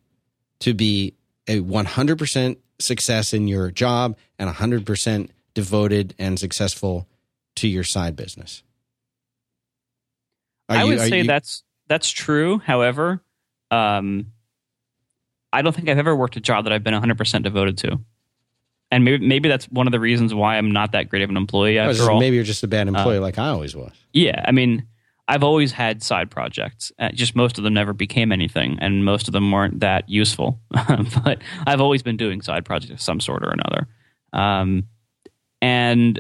to be a 100% success in your job and 100% devoted and successful to your side business. Are I you, would say you, that's that's true. However, um, I don't think I've ever worked a job that I've been 100% devoted to and maybe maybe that's one of the reasons why I'm not that great of an employee. After all, maybe you're just a bad employee, uh, like I always was. Yeah, I mean, I've always had side projects. Uh, just most of them never became anything, and most of them weren't that useful. but I've always been doing side projects of some sort or another, um, and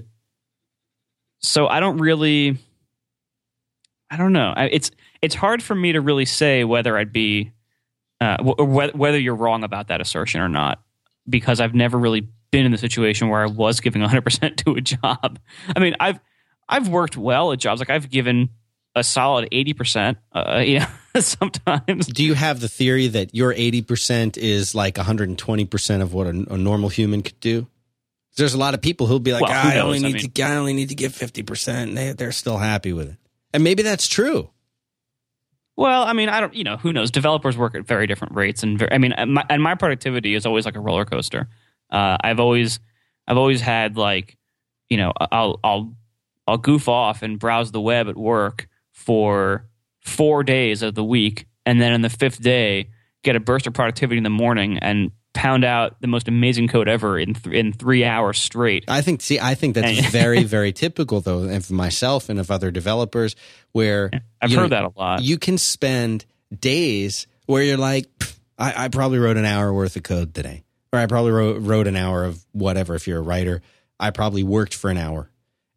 so I don't really. I don't know. It's it's hard for me to really say whether I'd be uh, whether you're wrong about that assertion or not because I've never really been in the situation where I was giving 100% to a job. I mean, I've I've worked well at jobs. Like I've given a solid 80%. Uh, yeah, sometimes. Do you have the theory that your 80% is like 120% of what a, a normal human could do? There's a lot of people who'll be like, well, I only need I mean, to I only need to give 50%. And they, they're still happy with it. And maybe that's true. Well, I mean, I don't, you know, who knows? Developers work at very different rates, and very, I mean, my, and my productivity is always like a roller coaster. Uh, I've always I've always had like you know I'll I'll I'll goof off and browse the web at work for four days of the week, and then on the fifth day get a burst of productivity in the morning and pound out the most amazing code ever in th- in three hours straight. I think. See, I think that's very very typical though, and for myself and of other developers, where I've heard know, that a lot. You can spend days where you're like, I, I probably wrote an hour worth of code today or I probably wrote, wrote an hour of whatever. If you're a writer, I probably worked for an hour.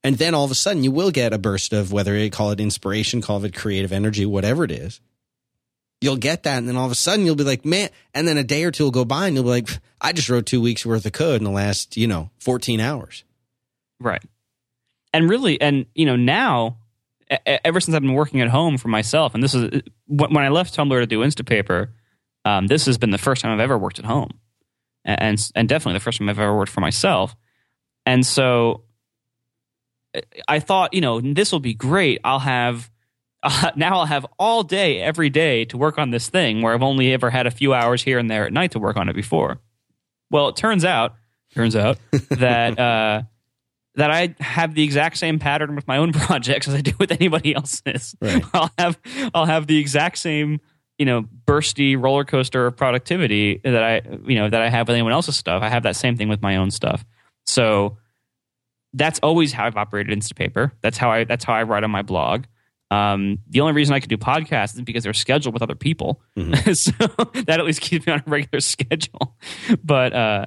And then all of a sudden you will get a burst of whether you call it inspiration, call it creative energy, whatever it is. You'll get that. And then all of a sudden you'll be like, man, and then a day or two will go by and you'll be like, I just wrote two weeks worth of code in the last, you know, 14 hours. Right. And really, and, you know, now, ever since I've been working at home for myself, and this is when I left Tumblr to do Instapaper, um, this has been the first time I've ever worked at home and and definitely the first time I've ever worked for myself. And so I thought, you know, this will be great. I'll have uh, now I'll have all day every day to work on this thing where I've only ever had a few hours here and there at night to work on it before. Well, it turns out turns out that uh, that I have the exact same pattern with my own projects as I do with anybody else's. Right. I'll have I'll have the exact same you know bursty roller coaster of productivity that I you know that I have with anyone else's stuff. I have that same thing with my own stuff. So that's always how I've operated Instapaper. That's how I that's how I write on my blog. Um, the only reason I could do podcasts is because they're scheduled with other people, mm-hmm. so that at least keeps me on a regular schedule. But uh,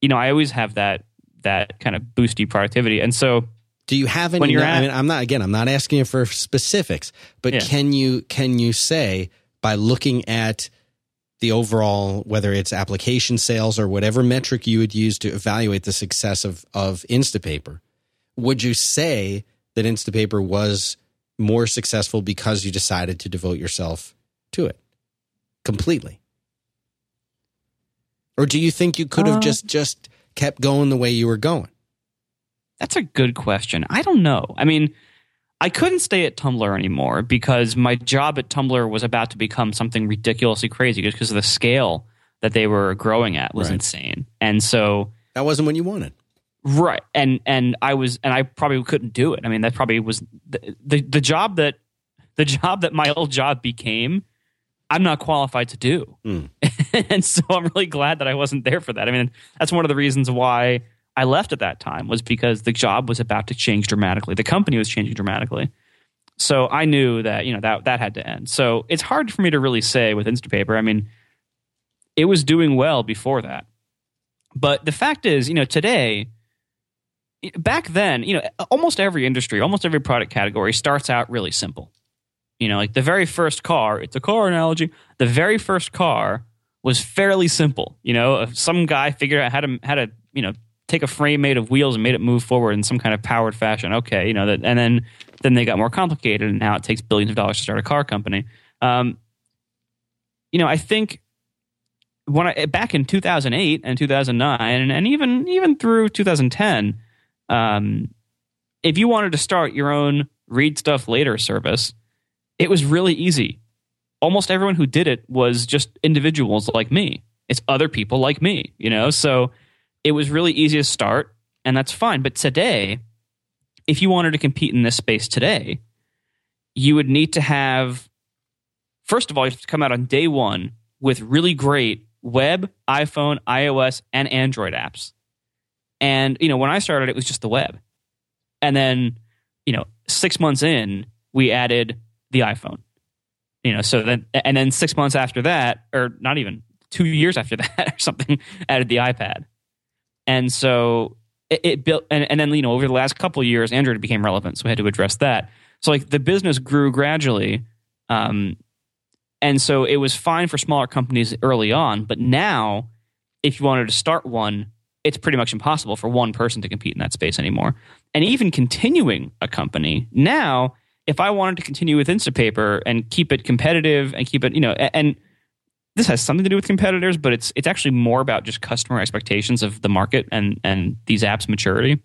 you know, I always have that that kind of boosty productivity, and so do you have any? When you're at, I mean, I'm not again. I'm not asking you for specifics, but yeah. can you can you say by looking at the overall, whether it's application sales or whatever metric you would use to evaluate the success of, of Instapaper, would you say that Instapaper was more successful because you decided to devote yourself to it completely? Or do you think you could have uh, just just kept going the way you were going? That's a good question. I don't know. I mean, I couldn't stay at Tumblr anymore because my job at Tumblr was about to become something ridiculously crazy just because of the scale that they were growing at was right. insane. And so that wasn't what you wanted. Right. And and I was and I probably couldn't do it. I mean, that probably was the the, the job that the job that my old job became I'm not qualified to do. Mm. and so I'm really glad that I wasn't there for that. I mean, that's one of the reasons why I left at that time was because the job was about to change dramatically. The company was changing dramatically. So I knew that, you know, that that had to end. So it's hard for me to really say with Instapaper. I mean, it was doing well before that. But the fact is, you know, today back then, you know, almost every industry, almost every product category starts out really simple. You know, like the very first car, it's a car analogy. The very first car was fairly simple. You know, some guy figured out how to how to you know take a frame made of wheels and made it move forward in some kind of powered fashion. Okay, you know that, and then then they got more complicated, and now it takes billions of dollars to start a car company. Um, you know, I think when I back in 2008 and 2009, and, and even even through 2010, um, if you wanted to start your own read stuff later service, it was really easy. Almost everyone who did it was just individuals like me. It's other people like me, you know? So it was really easy to start, and that's fine. But today, if you wanted to compete in this space today, you would need to have, first of all, you have to come out on day one with really great web, iPhone, iOS, and Android apps. And, you know, when I started, it was just the web. And then, you know, six months in, we added the iPhone. You know, so then and then six months after that, or not even two years after that, or something, added the iPad. And so it, it built, and, and then you know, over the last couple years, Android became relevant, so we had to address that. So like the business grew gradually, um, and so it was fine for smaller companies early on. But now, if you wanted to start one, it's pretty much impossible for one person to compete in that space anymore. And even continuing a company now if I wanted to continue with Instapaper and keep it competitive and keep it, you know, and this has something to do with competitors, but it's it's actually more about just customer expectations of the market and and these apps' maturity.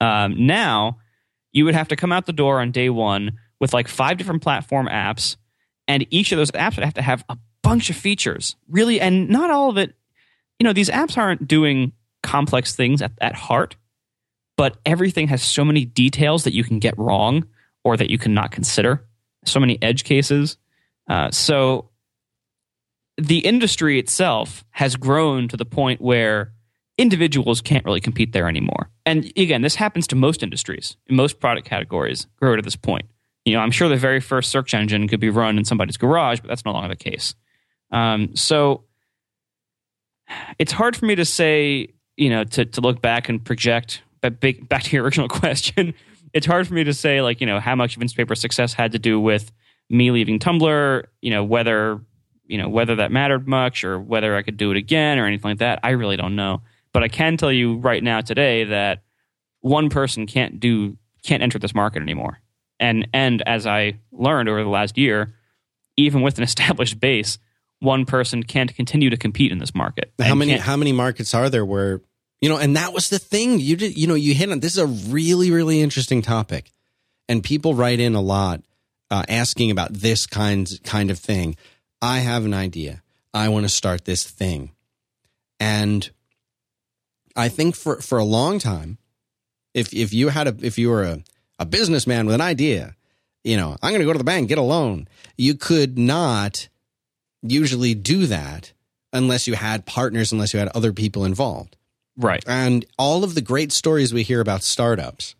Um, now, you would have to come out the door on day one with like five different platform apps, and each of those apps would have to have a bunch of features, really, and not all of it. You know, these apps aren't doing complex things at, at heart, but everything has so many details that you can get wrong or that you cannot consider. So many edge cases. Uh, so the industry itself has grown to the point where individuals can't really compete there anymore. And again, this happens to most industries, most product categories grow to this point. You know, I'm sure the very first search engine could be run in somebody's garage, but that's no longer the case. Um, so it's hard for me to say, you know, to, to look back and project. But back to your original question, it's hard for me to say like you know how much of Instapaper success had to do with me leaving Tumblr, you know whether you know whether that mattered much or whether I could do it again or anything like that. I really don't know, but I can tell you right now today that one person can't do can't enter this market anymore. And and as I learned over the last year, even with an established base, one person can't continue to compete in this market. How many how many markets are there where you know, and that was the thing. You did, you know, you hit on this is a really, really interesting topic. And people write in a lot uh, asking about this kind, kind of thing. I have an idea. I want to start this thing. And I think for, for a long time, if, if you had a, if you were a, a businessman with an idea, you know, I'm going to go to the bank, get a loan. You could not usually do that unless you had partners, unless you had other people involved. Right. And all of the great stories we hear about startups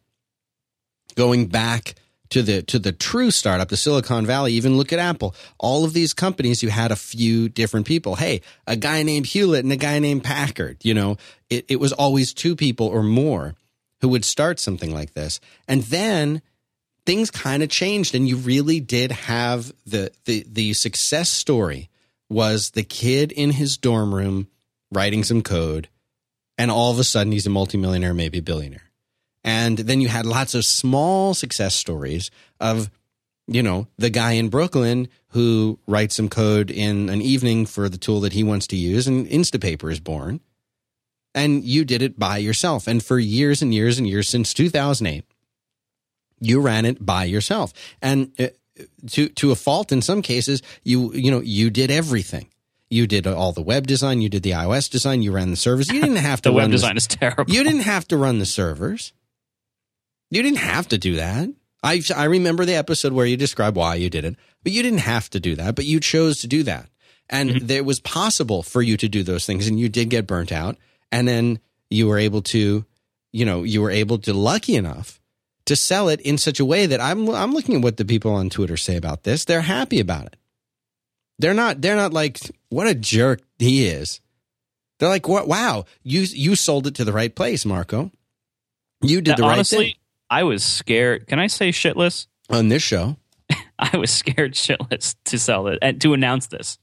going back to the to the true startup, the Silicon Valley, even look at Apple. All of these companies you had a few different people. Hey, a guy named Hewlett and a guy named Packard, you know, it, it was always two people or more who would start something like this. And then things kind of changed and you really did have the the the success story was the kid in his dorm room writing some code and all of a sudden he's a multimillionaire, maybe a billionaire. And then you had lots of small success stories of, you know, the guy in Brooklyn who writes some code in an evening for the tool that he wants to use, and Instapaper is born. And you did it by yourself. And for years and years and years since 2008, you ran it by yourself. And uh, to to a fault in some cases, you you know, you did everything. You did all the web design. You did the iOS design. You ran the servers. You didn't have to. the web design the, is terrible. You didn't have to run the servers. You didn't have to do that. I I remember the episode where you described why you did it, but you didn't have to do that. But you chose to do that, and mm-hmm. it was possible for you to do those things, and you did get burnt out, and then you were able to, you know, you were able to lucky enough to sell it in such a way that I'm I'm looking at what the people on Twitter say about this. They're happy about it. They're not they're not like what a jerk he is. They're like, "What wow, you you sold it to the right place, Marco. You did That the right honestly, thing I was scared. Can I say shitless? on this show. I was scared shitless to sell it and to announce this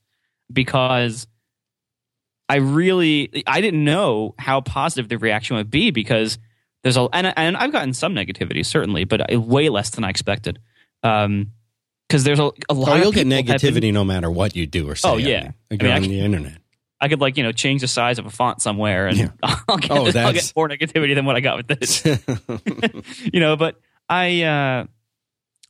because I really I didn't know how positive the reaction would be because there's a and, and I've gotten some negativity certainly, but way less than I expected. Um, because there's a, a lot. Oh, of you'll get negativity been- no matter what you do or say. Oh, yeah. I mean, I on the internet. I could like you know change the size of a font somewhere, and Yeah. I'll, get, Oh, I'll get more negativity than what I got with this. you know, but I uh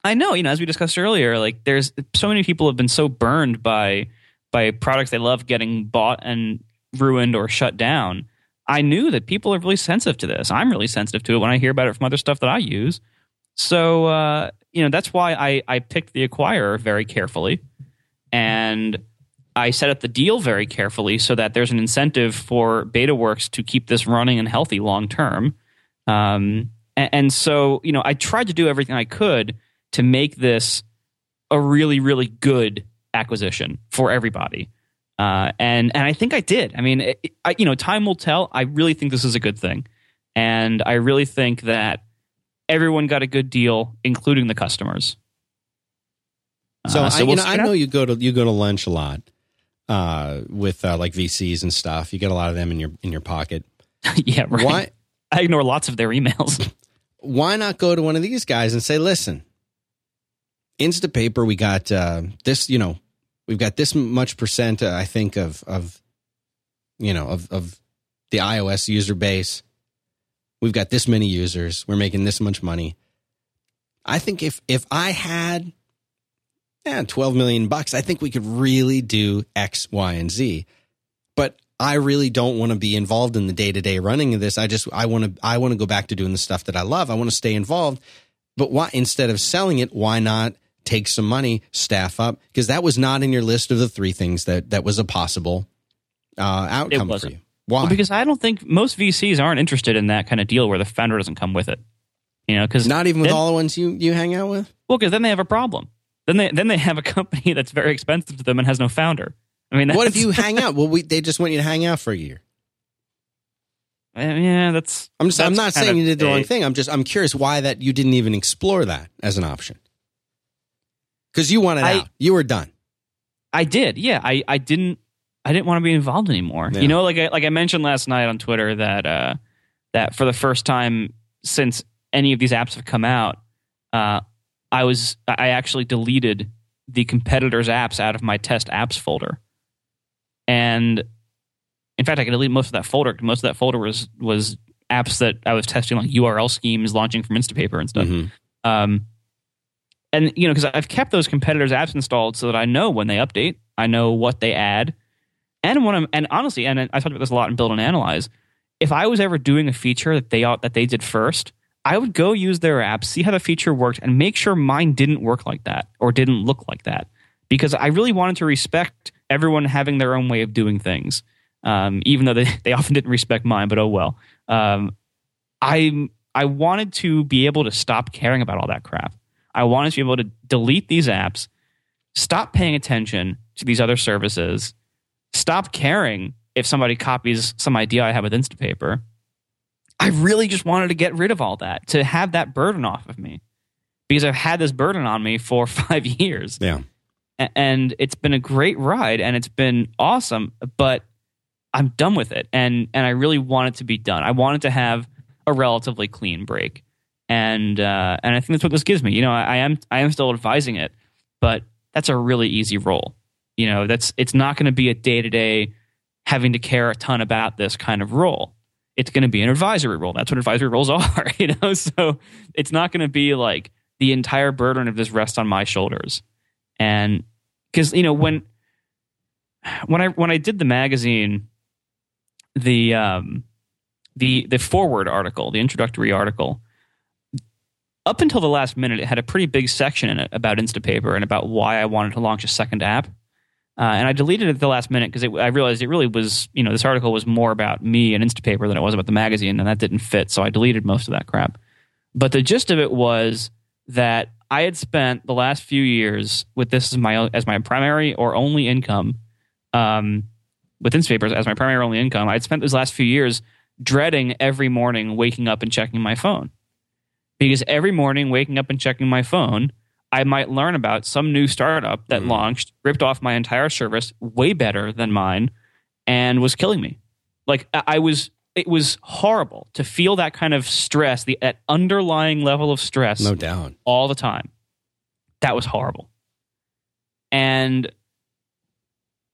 I know, you know, as we discussed earlier, like there's so many people have been so burned by by products they love getting bought and ruined or shut down. I knew that people are really sensitive to this. I'm really sensitive to it when I hear about it from other stuff that I use. So uh, you know, that's why I, I picked the acquirer very carefully. And I set up the deal very carefully so that there's an incentive for BetaWorks to keep this running and healthy long term. Um, and, and so, you know, I tried to do everything I could to make this a really, really good acquisition for everybody. Uh, and and I think I did. I mean, it, I, you know, time will tell. I really think this is a good thing, and I really think that everyone got a good deal, including the customers. So, Uh, I, we'll know, I know you go to you go to lunch a lot uh, with uh, like VCs and stuff. You get a lot of them in your in your pocket. yeah, right. Why I ignore lots of their emails. why not go to one of these guys and say, listen, Instapaper, we got uh, this. You know, we've got this much percent. Uh, I think of of you know of of the iOS user base. We've got this many users. We're making this much money. I think if if I had yeah, 12 million bucks, I think we could really do X, Y, and Z. But I really don't want to be involved in the day-to-day running of this. I just I want to I want to go back to doing the stuff that I love. I want to stay involved. But why instead of selling it, why not take some money, staff up? Because that was not in your list of the three things that that was a possible uh, outcome for you. Why? Well, because I don't think most VCs aren't interested in that kind of deal where the founder doesn't come with it. You know, because not even with then- all the ones you you hang out with. well, because then they have a problem. Then they then they have a company that's very expensive to them and has no founder. I mean, What if you hang out? Well, we, they just want you to hang out for a year. Uh, yeah, that's. I'm just, I'm not saying you did the wrong thing. I'm just I'm curious why that you didn't even explore that as an option. Because you wanted I- out, you were done. I did. Yeah, I, I didn't I didn't want to be involved anymore. Yeah. You know, like I, like I mentioned last night on Twitter that uh, that for the first time since any of these apps have come out, uh, I was I actually deleted the competitors' apps out of my test apps folder, and in fact, I could delete most of that folder. Most of that folder was was apps that I was testing, like URL schemes launching from Instapaper and stuff. Mhm. Um, and you know, because I've kept those competitors' apps installed so that I know when they update, I know what they add, and when I'm and honestly, and I talked about this a lot in Build and Analyze. If I was ever doing a feature that they that they did first, I would go use their app, see how the feature worked, and make sure mine didn't work like that or didn't look like that, because I really wanted to respect everyone having their own way of doing things, um, even though they they often didn't respect mine. But oh well. Um, I I wanted to be able to stop caring about all that crap. I wanted to be able to delete these apps, stop paying attention to these other services, stop caring if somebody copies some idea I have with Instapaper. I really just wanted to get rid of all that, to have that burden off of me. Because I've had this burden on me for five years. Yeah. And it's been a great ride and it's been awesome, but I'm done with it. And and I really want it to be done. I wanted to have a relatively clean break. And uh, and I think that's what this gives me. You know, I, I am I am still advising it, but that's a really easy role. You know, that's it's not going to be a day to day having to care a ton about this kind of role. It's going to be an advisory role. That's what advisory roles are. You know, so it's not going to be like the entire burden of this rests on my shoulders. And because you know when when I when I did the magazine, the um the the foreword article, the introductory article, up until the last minute, it had a pretty big section in it about Instapaper and about why I wanted to launch a second app. Uh, and I deleted it at the last minute because I realized it really was, you know, this article was more about me and Instapaper than it was about the magazine, and that didn't fit. So I deleted most of that crap. But the gist of it was that I had spent the last few years with this as my as my primary or only income, um, with Instapaper as my primary or only income. I had spent those last few years dreading every morning waking up and checking my phone. Because every morning waking up and checking my phone, I might learn about some new startup that Mm. launched, ripped off my entire service way better than mine, and was killing me. Like I was, it was horrible to feel that kind of stress, the that underlying level of stress No doubt. all the time. That was horrible. And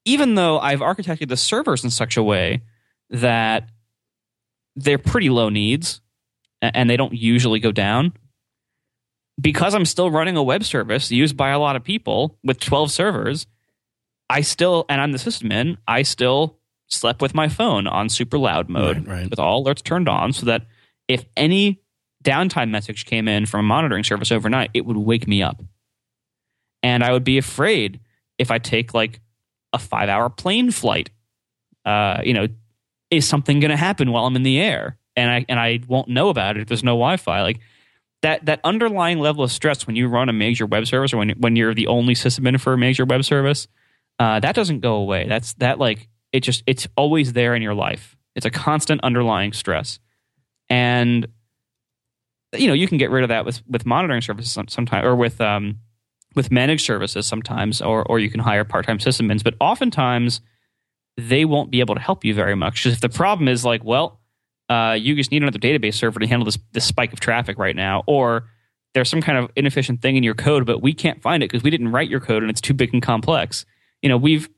even though I've architected the servers in such a way that they're pretty low needs and they don't usually go down, because I'm still running a web service used by a lot of people with 12 servers, I still, and I'm the sysadmin, I still slept with my phone on super loud mode Right, right. with all alerts turned on so that if any downtime message came in from a monitoring service overnight, it would wake me up. And I would be afraid if I take like a five hour plane flight, uh, you know, is something going to happen while I'm in the air? And I, and I won't know about it if there's no Wi Fi. Like that, that underlying level of stress when you run a major web service or when, when you're the only sysadmin for a major web service, uh, that doesn't go away. That's that like, it just, it's always there in your life. It's a constant underlying stress. And you know you can get rid of that with with monitoring services sometimes or with um with managed services sometimes or or you can hire part-time sysadmins but oftentimes they won't be able to help you very much 'Cause if the problem is like well uh, you just need another database server to handle this this spike of traffic right now or there's some kind of inefficient thing in your code but we can't find it because we didn't write your code and it's too big and complex you know we've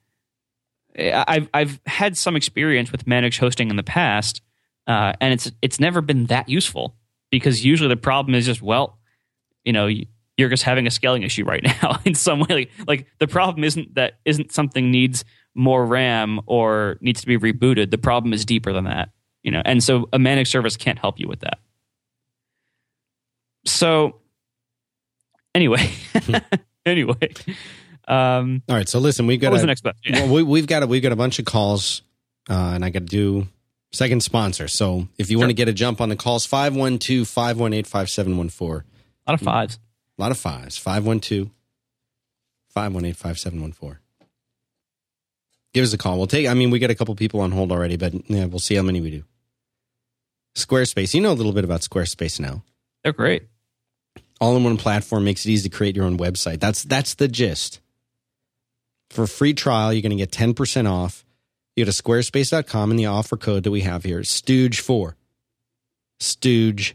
I've I've had some experience with managed hosting in the past, uh, and it's it's never been that useful because usually the problem is just well, you know, you- you're just having a scaling issue right now in some way. Like, like the problem isn't that isn't something needs more RAM or needs to be rebooted. The problem is deeper than that, you know, and so a managed service can't help you with that. So, anyway, anyway, um, All right. So listen, we've got what was a, the next question? well, we, we've got a, we've got a bunch of calls, uh, and I got to do second sponsor. So if you want to get a jump on the calls, 512-518-5714. A lot of fives. A lot of fives. 512 518 5714. Give us a call. We'll take, I mean, we got a couple people on hold already, but yeah, we'll see how many we do. Squarespace. You know a little bit about Squarespace now. They're great. All in one platform makes it easy to create your own website. That's that's the gist. For a free trial, you're going to get 10% off. You go to squarespace.com and the offer code that we have here is Stooge4. Stooge4.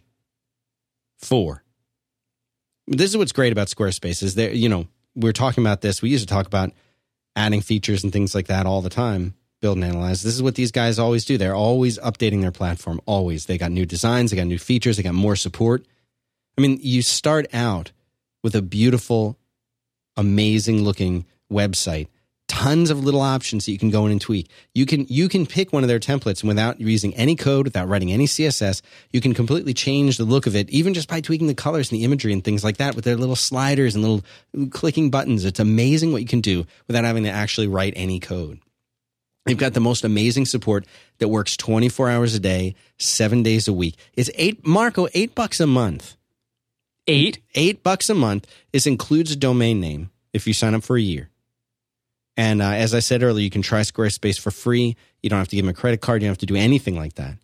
This is what's great about Squarespace is there, you know, we're talking about this. We used to talk about adding features and things like that all the time. Build and analyze. This is what these guys always do. They're always updating their platform. Always. They got new designs. They got new features. They got more support. I mean, you start out with a beautiful, amazing looking website. Tons of little options that you can go in and tweak. You can you can pick one of their templates and without using any code, without writing any CSS, you can completely change the look of it, even just by tweaking the colors and the imagery and things like that with their little sliders and little clicking buttons. It's amazing what you can do without having to actually write any code. They've got the most amazing support that works 24 hours a day, seven days a week. It's eight, Marco, eight bucks a month. Eight. Eight bucks a month. This includes a domain name if you sign up for a year. And uh, as I said earlier, you can try Squarespace for free. You don't have to give them a credit card. You don't have to do anything like that.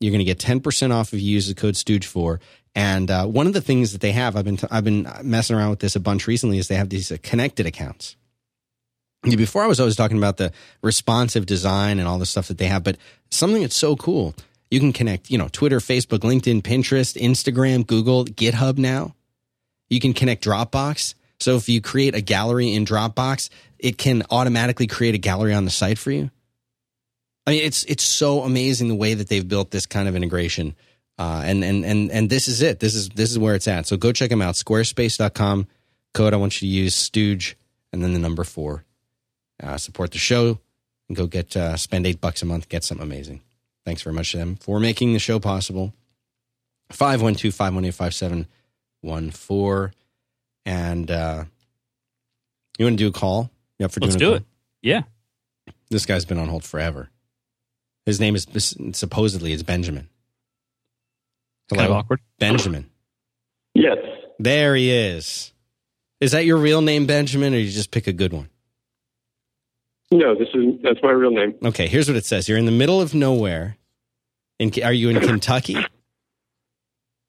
You're going to get 10% off if you use the code Stooge4. And uh, one of the things that they have, I've been, t- I've been messing around with this a bunch recently, is they have these uh, connected accounts. Before I was always talking about the responsive design and all the stuff that they have, but something that's so cool, you can connect, you know, Twitter, Facebook, LinkedIn, Pinterest, Instagram, Google, GitHub now. You can connect Dropbox. So if you create a gallery in Dropbox, it can automatically create a gallery on the site for you. I mean, it's it's so amazing the way that they've built this kind of integration. Uh, and and and and this is it. This is this is where it's at. So go check them out. Squarespace.com. Code I want you to use Stooge and then the number four. Uh, support the show and go get uh, spend eight bucks a month. Get something amazing. Thanks very much to them for making the show possible. 512 518 5714. And uh, you want to do a call? You up for Let's doing a do call? it. Yeah. This guy's been on hold forever. His name is supposedly is Benjamin. Kind of awkward. Benjamin. Yes. There he is. Is that your real name, Benjamin, or you just pick a good one? No, this is that's my real name. Okay, here's what it says. You're in the middle of nowhere. In, are you in Kentucky?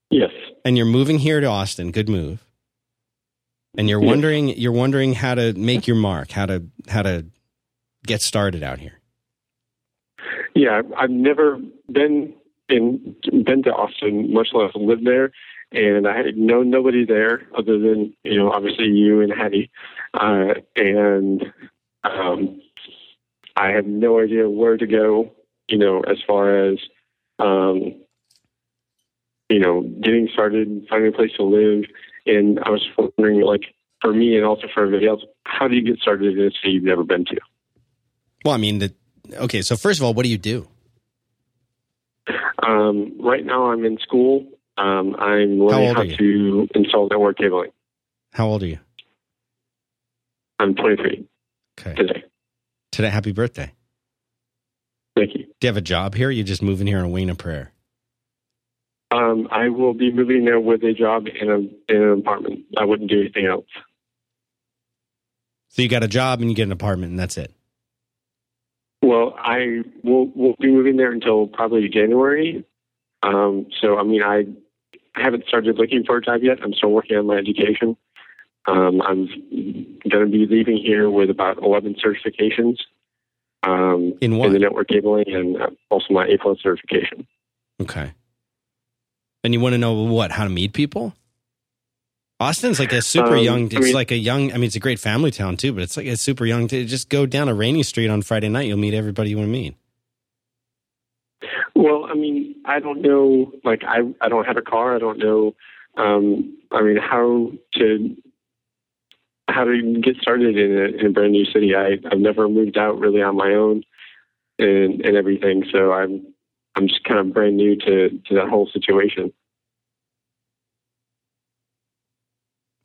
Yes. And you're moving here to Austin. Good move. And you're wondering you're wondering how to make your mark, how to how to get started out here. Yeah, I've never been in been to Austin, much less lived there, and I had known nobody there other than you know obviously you and Haddie, uh, and um, I have no idea where to go. You know, as far as um, you know, getting started, finding a place to live, and I was wondering, like, for me and also for everybody else, how do you get started in a city you've never been to? Well, I mean, the, okay. So first of all, what do you do? Um, right now, I'm in school. Um, I'm learning how, how to install network cabling. How old are you? I'm 23. Okay. Today. Today. Happy birthday. Thank you. Do you have a job here? you just moving here on a wing of prayer? Um, I will be moving there with a job in, a, in an apartment. I wouldn't do anything else. So you got a job and you get an apartment, and that's it. Well, I will will be moving there until probably January. Um, so, I mean, I haven't started looking for a job yet. I'm still working on my education. Um, I'm going to be leaving here with about 11 certifications. Um, in what? In the network cabling and also my A plus certification. Okay. And you want to know what? How to meet people? Austin's like a super um, young. It's I mean, like a young. I mean, it's a great family town too, but it's like a super young. To just go down a rainy street on Friday night, you'll meet everybody you want to meet. Well, I mean, I don't know. Like, I I don't have a car. I don't know. Um, I mean, how to how to get started in a, in a brand new city. I I've never moved out really on my own, and and everything. So I'm I'm just kind of brand new to to that whole situation.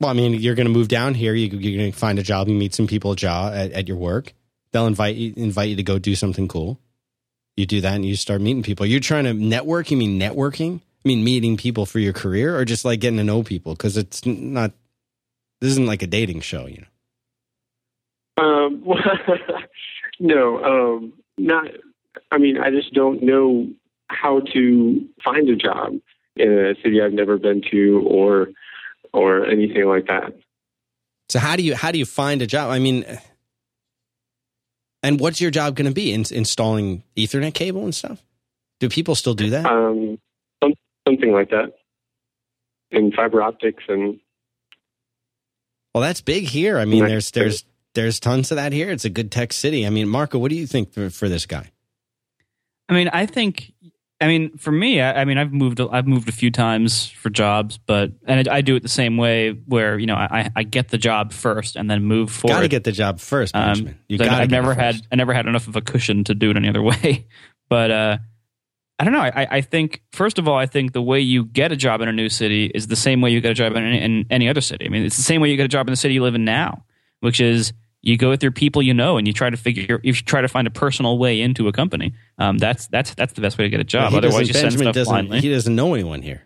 Well, I mean, you're going to move down here. You, are going to find a job. You meet some people at, at, at your work. They'll invite you invite you to go do something cool. You do that, and you start meeting people. You're trying to network. You mean networking? I mean meeting people for your career, or just like getting to know people? Because it's not. This isn't like a dating show, you know. Um. Well, no. Um. Not. I mean, I just don't know how to find a job in a city I've never been to, or or anything like that. So how do you how do you find a job? I mean, and what's your job going to be? In, installing Ethernet cable and stuff? Do people still do that? Um, something like that, in fiber optics and. Well, that's big here. I mean, there's there's there's tons of that here. It's a good tech city. I mean, Marco, what do you think for, for this guy? I mean, I think I mean, for me, I, I, mean, I've moved, I've moved a few times for jobs, but and I, I do it the same way, where you know, I, I get the job first and then move forward. Got to get the job first, um, Benjamin. Um, you got. I've never had, I never had enough of a cushion to do it any other way. but uh, I don't know. I, I think first of all, I think the way you get a job in a new city is the same way you get a job in, in any other city. I mean, it's the same way you get a job in the city you live in now, which is you go through people you know and you try to figure you try to find a personal way into a company um, that's that's that's the best way to get a job well, otherwise you Benjamin send stuff blindly he doesn't know anyone here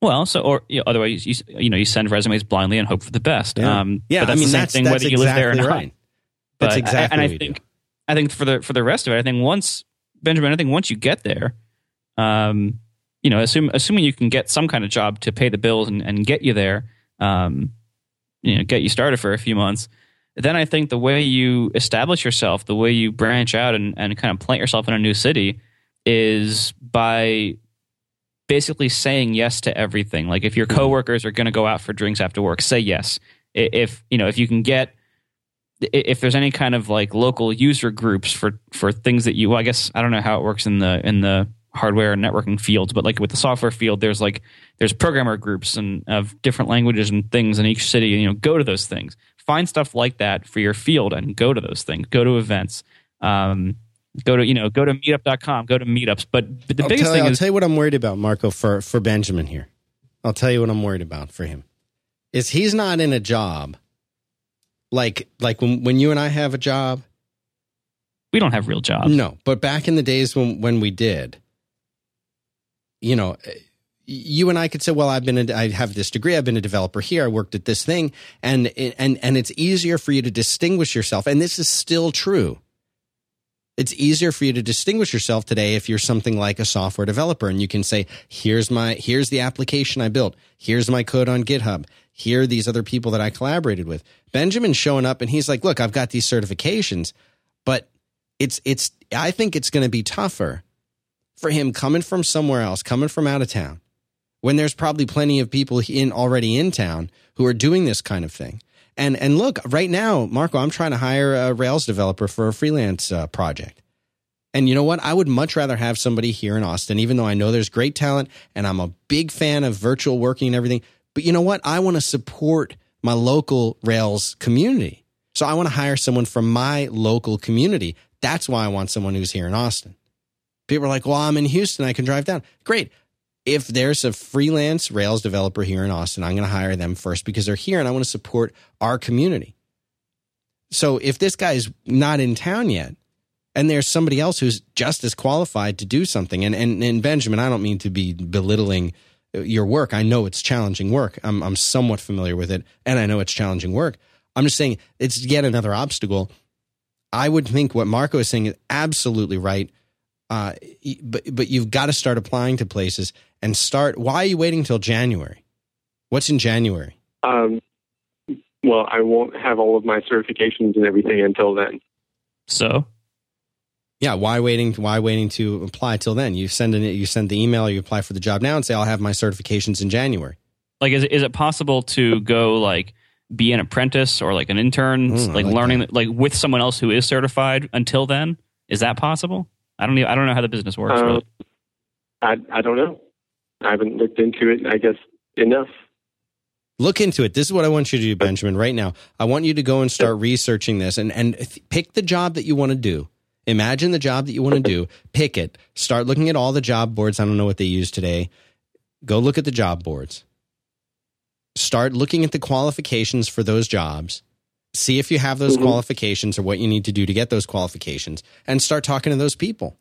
well so or you know, otherwise you, you know you send resumes blindly and hope for the best yeah, um, yeah I mean that's, thing, that's exactly live there or right. not but that's exactly and I think do. I think for the for the rest of it I think once Benjamin I think once you get there um, you know assume, assuming you can get some kind of job to pay the bills and, and get you there um, you know get you started for a few months then I think the way you establish yourself, the way you branch out and, and kind of plant yourself in a new city is by basically saying yes to everything. Like if your hmm. coworkers are going to go out for drinks after work, say yes. If you know if you can get if there's any kind of like local user groups for for things that you well, I guess I don't know how it works in the in the hardware and networking fields, but like with the software field, there's like there's programmer groups and of different languages and things in each city. You know, go to those things find stuff like that for your field and go to those things. Go to events. Um, go to you know go to meetup.com. Go to meetups. But, but the I'll biggest tell, thing I'll is tell you what I'm worried about, Marco, for for Benjamin here. I'll tell you what I'm worried about for him is he's not in a job like like when when you and I have a job. We don't have real jobs. No, but back in the days when when we did, you know, eh, you and I could say, well, I've been, a, I have this degree. I've been a developer here. I worked at this thing. And, and, and it's easier for you to distinguish yourself. And this is still true. It's easier for you to distinguish yourself today if you're something like a software developer and you can say, here's my, here's the application I built. Here's my code on GitHub. Here are these other people that I collaborated with. Benjamin's showing up and he's like, look, I've got these certifications, but it's, it's, I think it's going to be tougher for him coming from somewhere else, coming from out of town, when there's probably plenty of people in already in town who are doing this kind of thing. And and look, right now, Marco, I'm trying to hire a Rails developer for a freelance uh, project. And you know what? I would much rather have somebody here in Austin, even though I know there's great talent and I'm a big fan of virtual working and everything. But you know what? I want to support my local Rails community. So I want to hire someone from my local community. That's why I want someone who's here in Austin. People are like, well, I'm in Houston. I can drive down. Great. If there's a freelance Rails developer here in Austin, I'm going to hire them first because they're here and I want to support our community. So if this guy's not in town yet, and there's somebody else who's just as qualified to do something, and, and, and Benjamin, I don't mean to be belittling your work. I know it's challenging work. I'm, I'm somewhat familiar with it, and I know it's challenging work. I'm just saying it's yet another obstacle. I would think what Marco is saying is absolutely right. Uh, but but you've got to start applying to places and start. Why are you waiting till January? What's in January? Um, well, I won't have all of my certifications and everything until then. So, yeah, why waiting? Why waiting to apply till then? You send an, you send the email, you apply for the job now, and say I'll have my certifications in January. Like, is is it possible to go like be an apprentice or like an intern, Mm, like, like learning like with someone else who is certified until then? Is that possible? I don't. Even, I don't know how the business works. Um, really. I I don't know. I haven't looked into it. I guess enough. Look into it. This is what I want you to do, Benjamin, right now. I want you to go and start researching this and, and th- pick the job that you want to do. Imagine the job that you want to do. Pick it. Start looking at all the job boards. I don't know what they use today. Go look at the job boards. Start looking at the qualifications for those jobs. See if you have those Mhm. qualifications or what you need to do to get those qualifications and start talking to those people.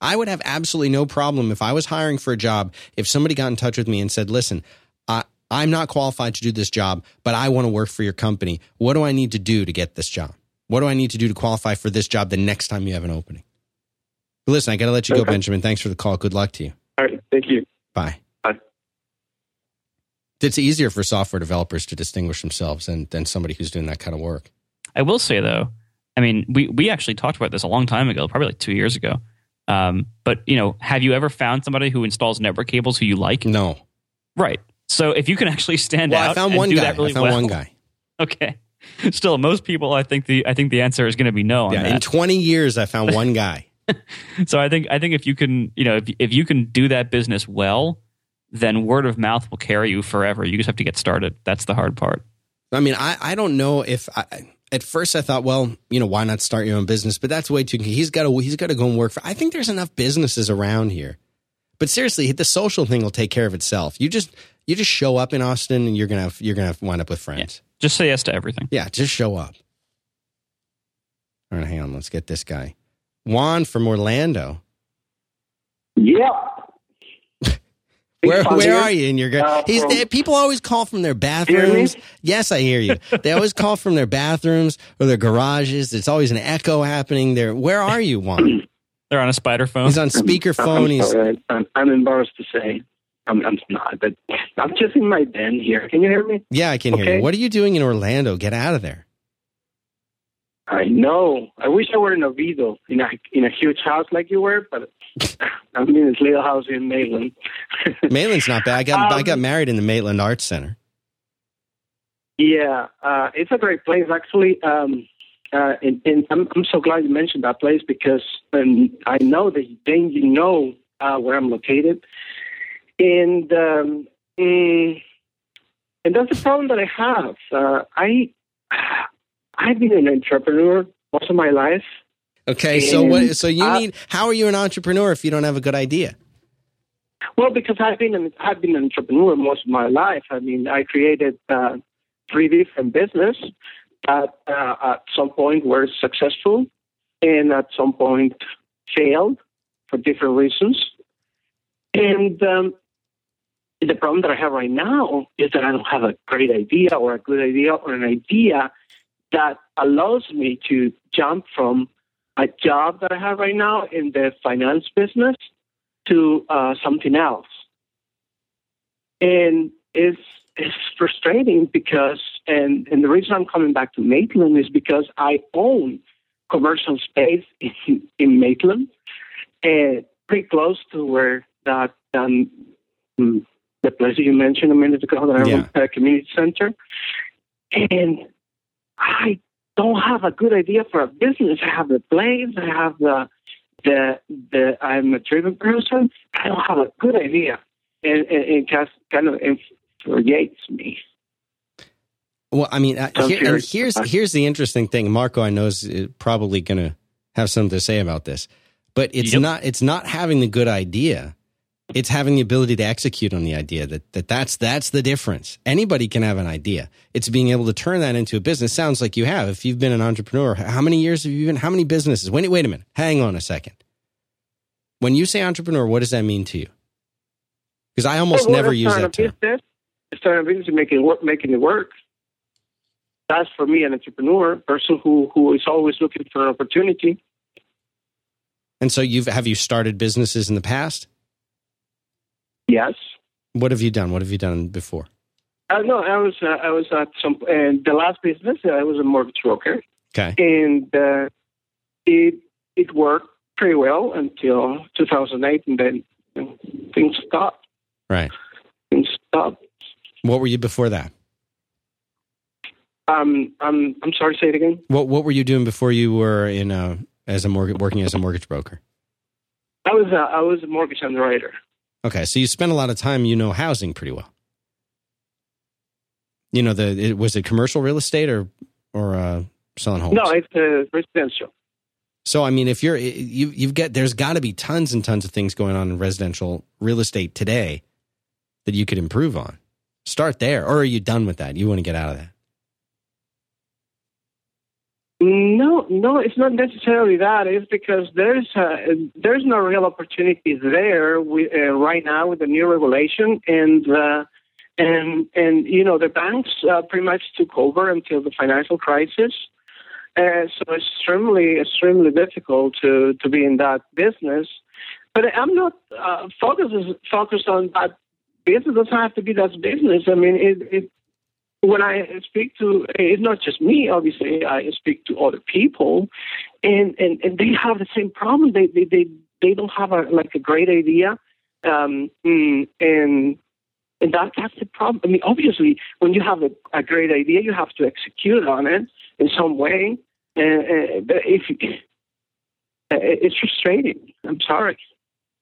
I would have absolutely no problem if I was hiring for a job, if somebody got in touch with me and said, listen, I, I'm not qualified to do this job, but I want to work for your company. What do I need to do to get this job? What do I need to do to qualify for this job the next time you have an opening? Listen, I got to let you go, Benjamin. Thanks for the call. Good luck to you. All right. Thank you. Bye. It's easier for software developers to distinguish themselves than, than somebody who's doing that kind of work. I will say though, I mean, we we actually talked about this a long time ago, probably like two years ago. Um, but you know, have you ever found somebody who installs network cables who you like? No. Right. So if you can actually stand Well, out, I found and one do guy. really I found well, one guy. Okay. Still, most people, I think the I think the answer is going to be no on Yeah, that. in 20 years, I found one guy. so I think I think if you can, you know, if if you can do that business well, then word of mouth will carry you forever. You just have to get started. That's the hard part. I mean, I, I don't know if I, at first I thought, well, you know, why not start your own business? But that's way too. He's got to he's got to go and work for. I think there's enough businesses around here. But seriously, the social thing will take care of itself. You just you just show up in Austin, and you're gonna have, you're gonna have, wind up with friends. Just say yes to everything. Yeah, just show up. All right, hang on. Let's get this guy, Juan from Orlando. Yeah. Where where are you? in your Uh, he's from- there. People always call from their bathrooms. Yes, I hear you. They always call from their bathrooms or their garages. It's always an echo happening there. Where are you, Juan? They're on a spider phone. He's on speakerphone. I'm, He's sorry. I'm, I'm embarrassed to say. I'm, I'm not, but I'm just in my den here. Can you hear me? yeah, I can hear you. What are you doing in Orlando? Get out of there. I know. I wish I were in Oviedo, in a in a huge house like you were, but I'm in this little house in Maitland. Maitland's not bad. I got I Um, got married in the Maitland Arts Center. Yeah, uh, it's a great place actually. Um, uh, and, and I'm, I'm so glad you mentioned that place because um, I know that then you know uh, where I'm located, and um, mm, and that's the problem that I have. Uh, I I've been an entrepreneur most of my life. Okay, so what? So you need? How are you an entrepreneur if you don't have a good idea? Well, because I've been an, I've been an entrepreneur most of my life. I mean, I created uh, three different business that uh, at some point were successful, and at some point failed for different reasons. And um, the problem that I have right now is that I don't have a great idea or a good idea or an idea that allows me to jump from a job that I have right now in the finance business to uh, something else. And it's, it's frustrating because, and, and the reason I'm coming back to Maitland is because I own commercial space in, in Maitland and pretty close to where that um, mm, the place you mentioned a minute ago, the Yeah. uh, community center. And I don't have a good idea for a business. I have the place, I have the the the I'm a driven person. I don't have a good idea, and, it, and just kind of infuriates me. Well, I mean, uh, I'm here, and here's here's the interesting thing. Marco, I know is probably going to have something to say about this, but it's Yep. not it's not having the good idea. It's having the ability to execute on the idea. That that that's that's the difference. Anybody can have an idea. It's being able to turn that into a business. Sounds like you have. If you've been an entrepreneur, how many years have you been? How many businesses? Wait, wait a minute. Hang on a second. When you say entrepreneur, what does that mean to you? Because I almost Well, never use that term. Business, starting a business and making it work, making it work. That's for me an entrepreneur, person who who is always looking for an opportunity. And so you've have you started businesses in the past? Yes. What have you done? What have you done before? Uh, no, I was uh, I was at some and the last business uh, I was a mortgage broker, Okay. and uh, it it worked pretty well until 2008, and then you know, things stopped. Right. Things stopped. What were you before that? Um, I'm I'm sorry. To say it again. What What were you doing before you were in a as a mortgage working as a mortgage broker? I was uh, I was a mortgage underwriter. Okay, so you spent a lot of time. You know housing pretty well. You know the it, was it commercial real estate or or uh, selling homes? No, it's uh, residential. So I mean, if you're you you've got there's got to be tons and tons of things going on in residential real estate today that you could improve on. Start there, or are you done with that? You want to get out of that? No, it's not necessarily that. It's because there's uh, there's no real opportunities there with, uh, right now with the new regulation, and uh, and and you know the banks uh, pretty much took over until the financial crisis. Uh, so it's extremely extremely difficult to to be in that business. But I'm not uh, focused focused on that business. It doesn't have to be that business. I mean, it, it when I speak to, it's not just me, obviously, I speak to other people, and, and, and they have the same problem. They, they, they, they don't have a, like a great idea. Um, mm, and, and that, that's the problem. I mean, obviously, when you have a, a great idea, you have to execute on it in some way. And, uh, but if you, uh, it's frustrating. I'm sorry.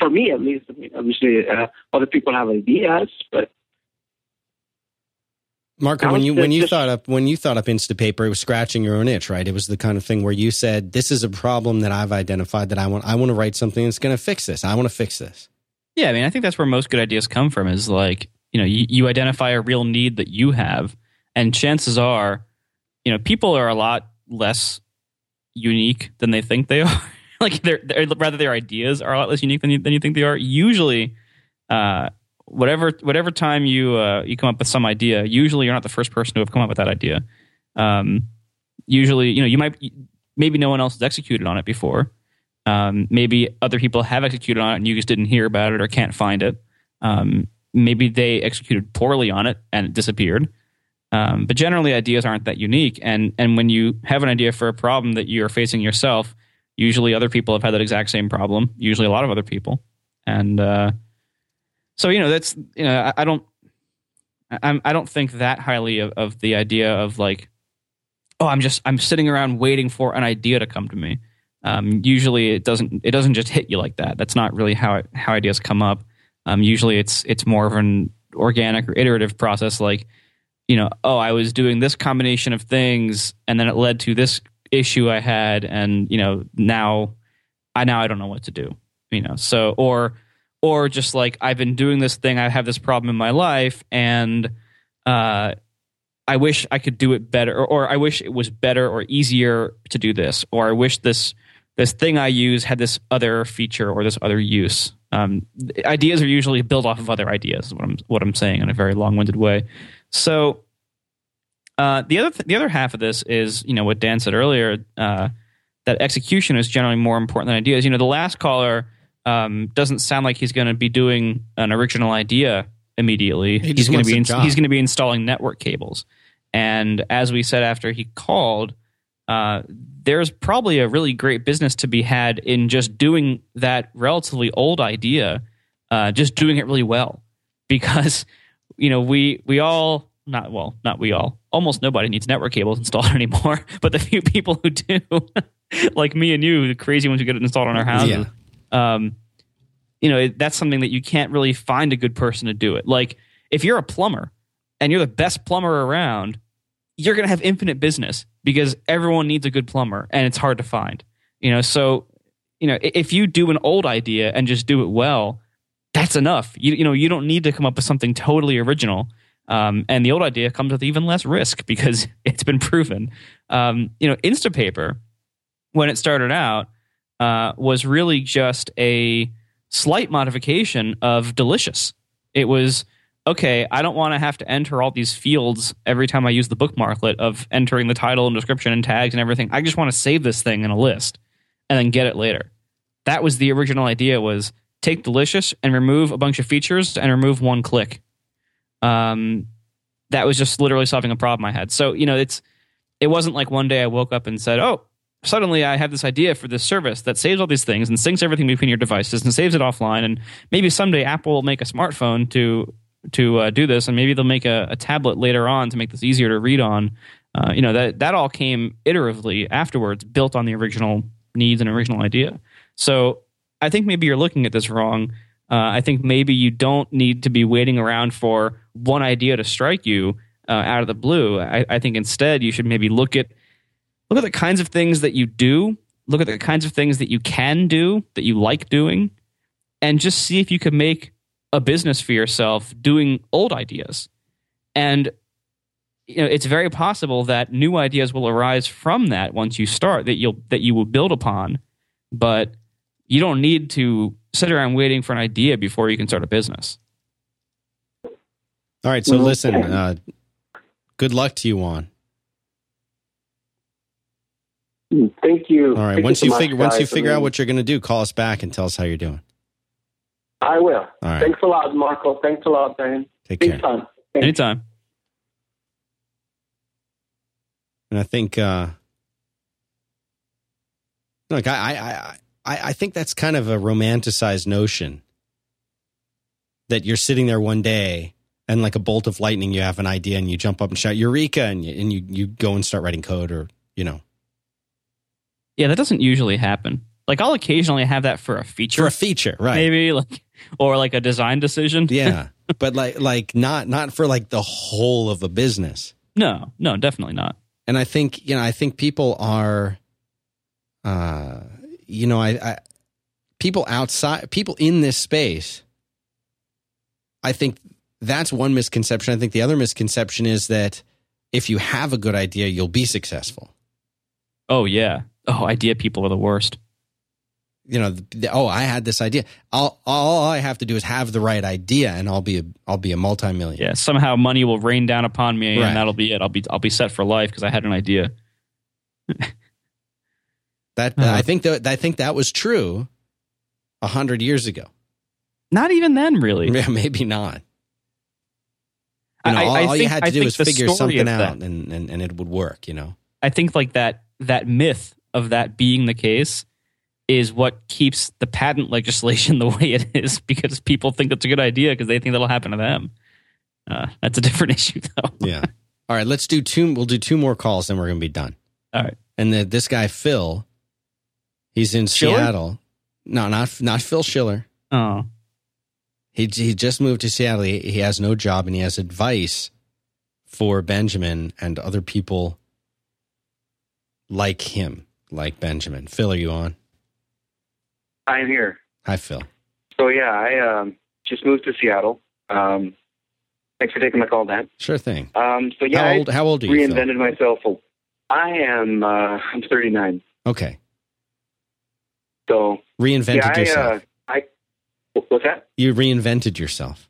For me, at least. I mean, obviously, uh, other people have ideas, but Marco, when you when you just- thought up when you thought up Instapaper, it was scratching your own itch, right? It was the kind of thing where you said, "This is a problem that I've identified that I want. I want to write something that's going to fix this. I want to fix this." Yeah, I mean, I think that's where most good ideas come from. Is like you know, you, you identify a real need that you have, and chances are, you know, people are a lot less unique than they think they are. like they're, they're rather their ideas are a lot less unique than you, than you think they are. Usually, uh, whatever whatever time you uh, you come up with some idea, usually you're not the first person to have come up with that idea. Um, usually, you know, you might maybe no one else has executed on it before. Um, maybe other people have executed on it and you just didn't hear about it or can't find it. Um, maybe they executed poorly on it and it disappeared. Um, but generally, ideas aren't that unique. And and when you have an idea for a problem that you're facing yourself, usually other people have had that exact same problem. Usually, a lot of other people. And uh, so you know that's you know I, I don't I'm I don't think that highly of, of the idea of like oh I'm just I'm sitting around waiting for an idea to come to me. Um, usually it doesn't it doesn't just hit you like that. That's not really how it, how ideas come up. Um, usually it's it's more of an organic or iterative process. Like you know, oh, I was doing this combination of things, and then it led to this issue I had, and you know, now I now I don't know what to do. You know, so or or just like I've been doing this thing, I have this problem in my life, and uh, I wish I could do it better, or, or I wish it was better or easier to do this, or I wish this this thing I use had this other feature or this other use. Um, ideas are usually built off of other ideas. Is what I'm what I'm saying in a very long winded way. So uh, the other th- the other half of this is you know what Dan said earlier uh, that execution is generally more important than ideas. You know, the last caller um, doesn't sound like he's going to be doing an original idea immediately. He he's going to be he's going to be installing network cables. And as we said after he called, uh, there's probably a really great business to be had in just doing that relatively old idea, uh, just doing it really well. Because you know we we all not well not we all almost nobody needs network cables installed anymore. But the few people who do, like me and you, the crazy ones who get it installed on our houses, um, you know that's something that you can't really find a good person to do it. Like if you're a plumber and you're the best plumber around, you're going to have infinite business because everyone needs a good plumber and it's hard to find. You know, so you know if you do an old idea and just do it well, that's enough. You you know you don't need to come up with something totally original. Um, and the old idea comes with even less risk because it's been proven. Um, you know, Instapaper when it started out uh, was really just a slight modification of Delicious. It was okay, I don't want to have to enter all these fields every time I use the bookmarklet of entering the title and description and tags and everything. I just want to save this thing in a list and then get it later. That was the original idea was take delicious and remove a bunch of features and remove one click. Um, that was just literally solving a problem I had. So, you know, it's it wasn't like one day I woke up and said, "Oh, suddenly I have this idea for this service that saves all these things and syncs everything between your devices and saves it offline. And maybe someday Apple will make a smartphone to to uh, do this, and maybe they'll make a, a tablet later on to make this easier to read on. Uh, you know that that all came iteratively afterwards, built on the original needs and original idea. So I think maybe you're looking at this wrong. Uh, I think maybe you don't need to be waiting around for one idea to strike you uh, out of the blue. I, I think instead you should maybe look at look at the kinds of things that you do, look at the kinds of things that you can do that you like doing, and just see if you can make a business for yourself doing old ideas. And you know, it's very possible that new ideas will arise from that once you start that you'll that you will build upon, but you don't need to sit around waiting for an idea before you can start a business. All right. So listen, uh, good luck to you, Juan. Thank you. All right. Thank Once so you much, figure once you guys. I figure out what you're going to do, call us back and tell us how you're doing. I will. All right. Thanks a lot, Marco. Thanks a lot, Dan. Take Big care. fun. Thanks. Anytime. And I think, uh, look, I, I, I, I I think that's kind of a romanticized notion that you're sitting there one day and like a bolt of lightning, you have an idea and you jump up and shout Eureka and you, and you, you go and start writing code or, you know, Yeah, that doesn't usually happen. Like I'll occasionally have that for a feature, for a feature, right? maybe like or like a design decision. Yeah. but like, like not, not for like the whole of a business. No, no, definitely not. and I think you know I think people are, uh, you know I, I people outside people in this space. I think that's one misconception. I think the other misconception is that if you have a good idea, you'll be successful. Oh yeah. Oh, idea people are the worst. You know, the, the- oh, I had this idea. I'll, all I have to do is have the right idea, and I'll be a, I'll be a multimillionaire. Yeah. Somehow money will rain down upon me, Right. and that'll be it. I'll be I'll be set for life because I had an idea. That Uh-huh. I think that I think that was true a hundred years ago. Not even then, really. Yeah, maybe not. You know, I- all, I all you had I to do was figure something out, and, and and it would work. You know, I think like that that myth of that being the case is what keeps the patent legislation the way it is because people think it's a good idea because they think that'll happen to them. Uh, that's a different issue, though. yeah. All right, let's do two. We'll do two more calls, then we're gonna be done. All right. And the, this guy Phil, he's in Schiller? Seattle. No, not not Phil Schiller. Oh, He he just moved to Seattle. He, he has no job, and he has advice for Benjamin and other people like him, like Benjamin. Phil, are you on? I'm here. Hi, Phil. So yeah, I um, just moved to Seattle. Um, thanks for taking my call, Dan. Sure thing. Um, so yeah, how old? How old are I you? Phil? reinvented myself. I am. Uh, I'm 39. Okay, So reinvented yeah, I, yourself. uh, I what's that? you reinvented yourself.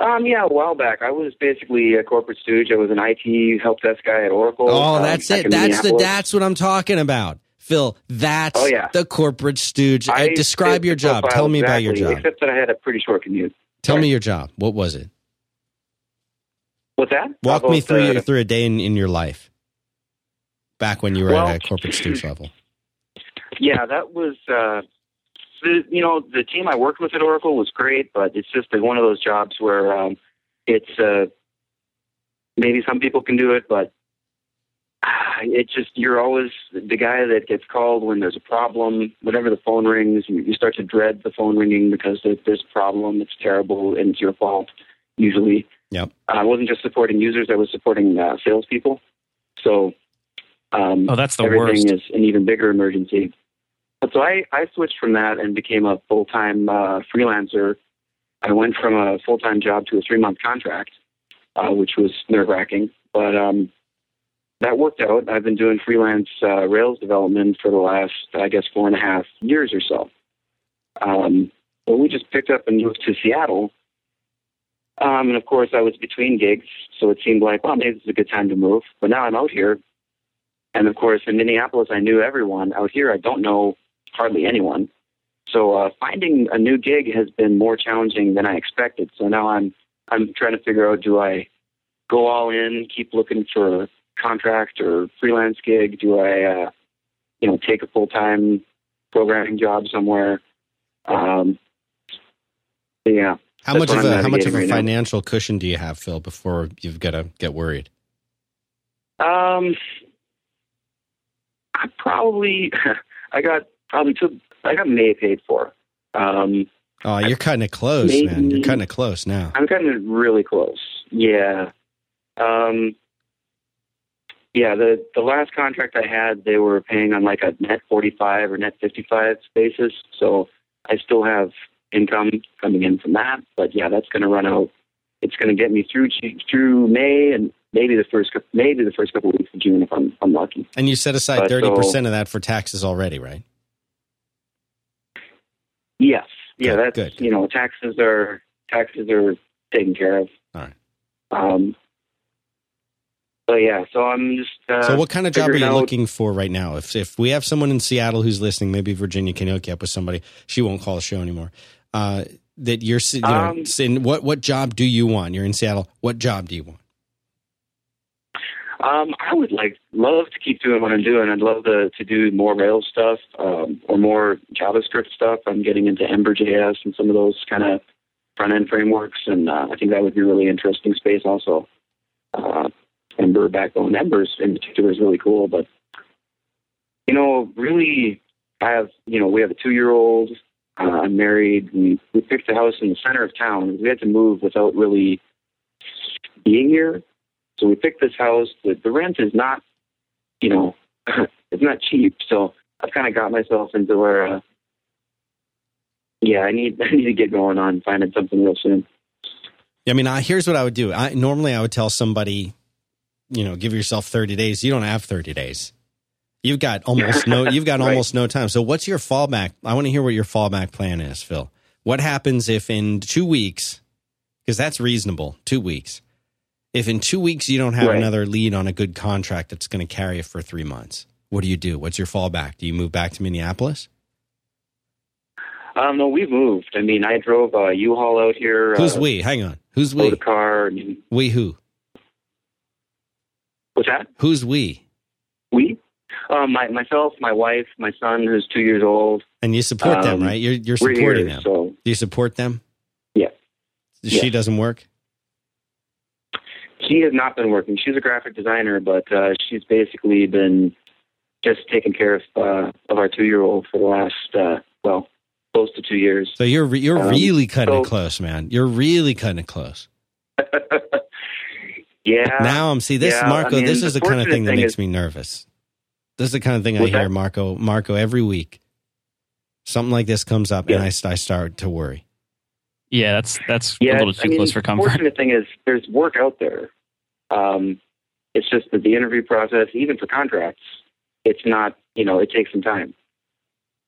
Um, yeah, a while back, I was basically a corporate stooge. I was an IT help desk guy at Oracle. Oh, um, that's it. That's the that's what I'm talking about. Phil, that's Oh, yeah. the corporate stooge. Uh, I describe your job. Tell me about your job. Except that I had a pretty short commute. Tell sorry. me your job. What was it? What's that? Walk me through your, through a day in, in your life. Back when you were Well- at a corporate stooge level. Yeah, that was. Uh, the, you know, the team I worked with at Oracle was great, but it's just like one of those jobs where um, it's uh, maybe some people can do it, but ah, it just you're always the guy that gets called when there's a problem. Whenever the phone rings, you, you start to dread the phone ringing because there, there's a problem. It's terrible and it's your fault. Usually, Yep. I wasn't just supporting users; I was supporting uh, salespeople. So, um, Oh, that's the everything worst. is an even bigger emergency. But so I, I switched from that and became a full time uh, freelancer. I went from a full time job to a three month contract, uh, which was nerve wracking. But um, that worked out. I've been doing freelance uh, Rails development for the last, I guess, four and a half years or so. Um, well, we just picked up and moved to Seattle. Um, and of course, I was between gigs, so it seemed like, well, maybe this is a good time to move. But now I'm out here. And of course, in Minneapolis, I knew everyone. Out here, I don't know hardly anyone. So uh, finding a new gig has been more challenging than I expected. So now I'm I'm trying to figure out: do I go all in, keep looking for a contract or freelance gig? Do I, uh, you know, take a full time programming job somewhere? Um, yeah. How much of a how much of a right now. financial cushion do you have, Phil, before you've got to get worried? Um, I probably I got probably two. I got May paid for. Um, Oh, you're cutting it close, Maybe- man. You're cutting it close now. I'm getting really close. Yeah. Um, yeah, the the last contract I had, they were paying on like a net 45 or net 55 basis. So I still have income coming in from that. But yeah, that's going to run out. It's going to get me through through May and maybe the first maybe the first couple of weeks of June if I'm, I'm lucky. And you set aside Uh, thirty so- percent of that for taxes already, right? Yes. Yeah, Good, that's good, you know taxes are taxes are taken care of. All right. Um. So yeah, so I'm just. Uh, So, what kind of job are you out- looking for right now? If if we have someone in Seattle who's listening, maybe Virginia can hook you up with somebody. She won't call the show anymore. Uh, that you're, you know, Um, saying what what job do you want? You're in Seattle. What job do you want? Um, I would like love to keep doing what I'm doing. I'd love to to do more Rails stuff um, or more JavaScript stuff. I'm getting into Ember.js and some of those kind of front end frameworks, and uh, I think that would be a really interesting space. Also, uh, Ember backbone Embers in particular is really cool. But you know, really, I have you know we have a two year old. Uh, I'm married. We we picked a house in the center of town. We had to move without really being here. So we picked this house. The, the rent is not, you know, it's not cheap. So I've kind of got myself into where, uh, yeah, I need I need to get going on finding something real soon. I mean, I, here's what I would do. I normally I would tell somebody, you know, give yourself 30 days. You don't have 30 days. You've got almost no. You've got Right. almost no time. So, what's your fallback? I want to hear what your fallback plan is, Phil. What happens if in two weeks, because that's reasonable, two weeks. If in two weeks you don't have Right. another lead on a good contract that's going to carry you for three months, what do you do? What's your fallback? Do you move back to Minneapolis? Um, no, we've moved. I mean, I drove a U-Haul out here. Who's uh, we? Hang on. Who's we? we? car. Mean, We who? what's that? Who's we? We? Um, my myself, my wife, my son, who's two years old. And you support them, Um, right? You're you're supporting here, them. so Do you support them? Yeah. She Yeah. doesn't work. She has not been working. She's a graphic designer, but uh, she's basically been just taking care of uh, of our two year old for the last uh, well, close to two years. So you're re- you're Um, really cutting it so- close, man. You're really cutting it close. yeah. now I'm see this yeah, Marco. I mean, this is the kind of fortunate thing that makes is- me nervous. This is the kind of thing I hear that? Marco Marco every week. Something like this comes up, and I, I start to worry. Yeah, that's that's yeah, a little too I mean, close for comfort. the comfort. fortunate thing is there's work out there. Um, it's just that the interview process, even for contracts, it's not. You know, it takes some time.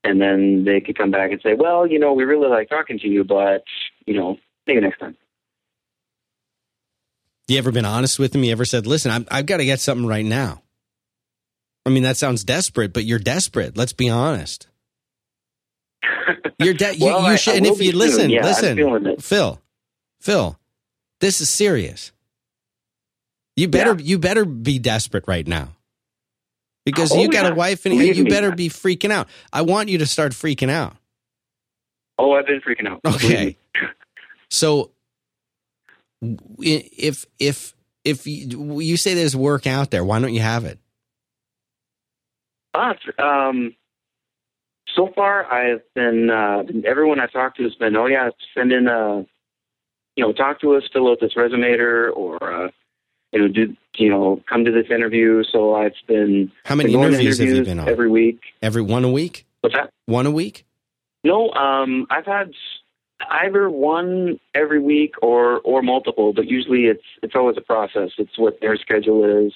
And then they could come back and say, "Well, you know, we really like talking to you, but you know, maybe next time." You ever been honest with him? You ever said, "Listen, I'm, I've got to get something right now." I mean, that sounds desperate, but you're desperate. Let's be honest. You're de- Well, you, I- you should, I and if you soon. listen, Yeah, listen. Phil, Phil, this is serious. You better, Yeah. you better be desperate right now, because Oh, you got yeah. a wife and Believe you me. better be freaking out. I want you to start freaking out. Oh, I've been freaking out. Okay. So, if if if you, you say there's work out there, why don't you have it? But um, so far, I've been uh, everyone I talked to has been, oh yeah, send in a, you know, talk to us, fill out this resumator, or uh, you know, do you know, come to this interview. So I've been How many been to interviews have you been on? every week. Every one a week? What's that? One a week? No, um, I've had either one every week or or multiple, but usually it's it's always a process. It's what their schedule is.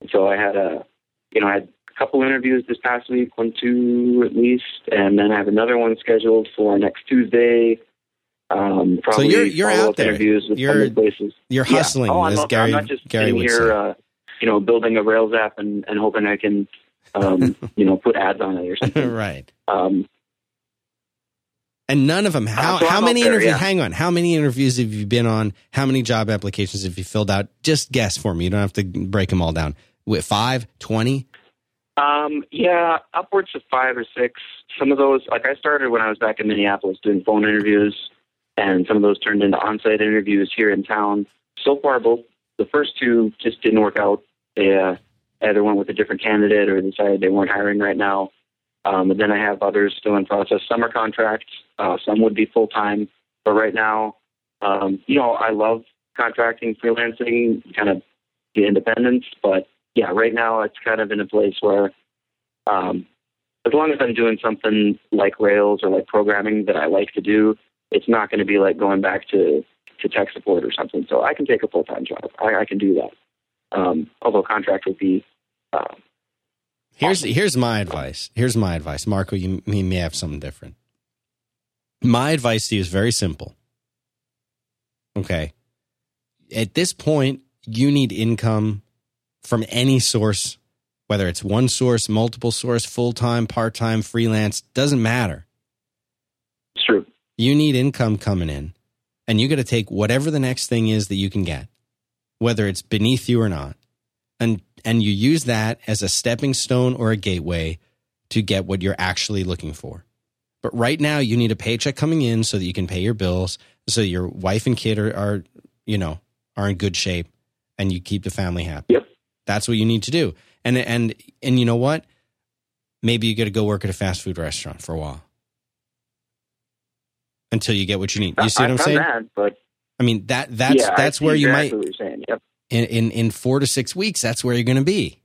And so I had a, you know, I had couple interviews this past week, one, two at least, and then I have another one scheduled for next Tuesday. Um, probably you're- you're out there. interviews with You're- places. You're Yeah. hustling, Oh, I'm as not, Gary I'm not just Gary sitting here, uh, you know, building a Rails app and, and hoping I can, um, you know, put ads on it or something. right. Um, And none of them. How so how many there, interviews? yeah. Hang on. How many interviews have you been on? How many job applications have you filled out? Just guess for me. You don't have to break them all down. With five, twenty. Um, yeah, upwards of five or six. Some of those, like I started when I was back in Minneapolis doing phone interviews, and some of those turned into on-site interviews here in town. So far, both the first two just didn't work out. They uh, either went with a different candidate or decided they weren't hiring right now. Um, and then I have others still in process. Some are contracts, uh, some would be full time. But right now, um, you know, I love contracting, freelancing, kind of the independence. But yeah, right now it's kind of in a place where, um, as long as I'm doing something like Rails or like programming that I like to do, it's not going to be like going back to, to tech support or something. So I can take a full time job. I, I can do that. Um, although contract would be, uh, Here's here's my advice. Here's my advice, Marco. You, you may have something different. My advice to you is very simple. Okay, at this point, you need income from any source, whether it's one source, multiple source, full time, part time, freelance, doesn't matter. it's true. You need income coming in, and you got to take whatever the next thing is that you can get, whether it's beneath you or not, and and you use that as a stepping stone or a gateway to get what you're actually looking for. But right now, you need a paycheck coming in so that you can pay your bills, so your wife and kid are, are you know are in good shape, and you keep the family happy. Yep. That's what you need to do. And and and you know what? Maybe you got to go work at a fast food restaurant for a while until you get what you need. You see what I've I'm saying? That, but I mean that that's yeah, that's where you might. Yep. in, in in four to six weeks. That's where you're going to be,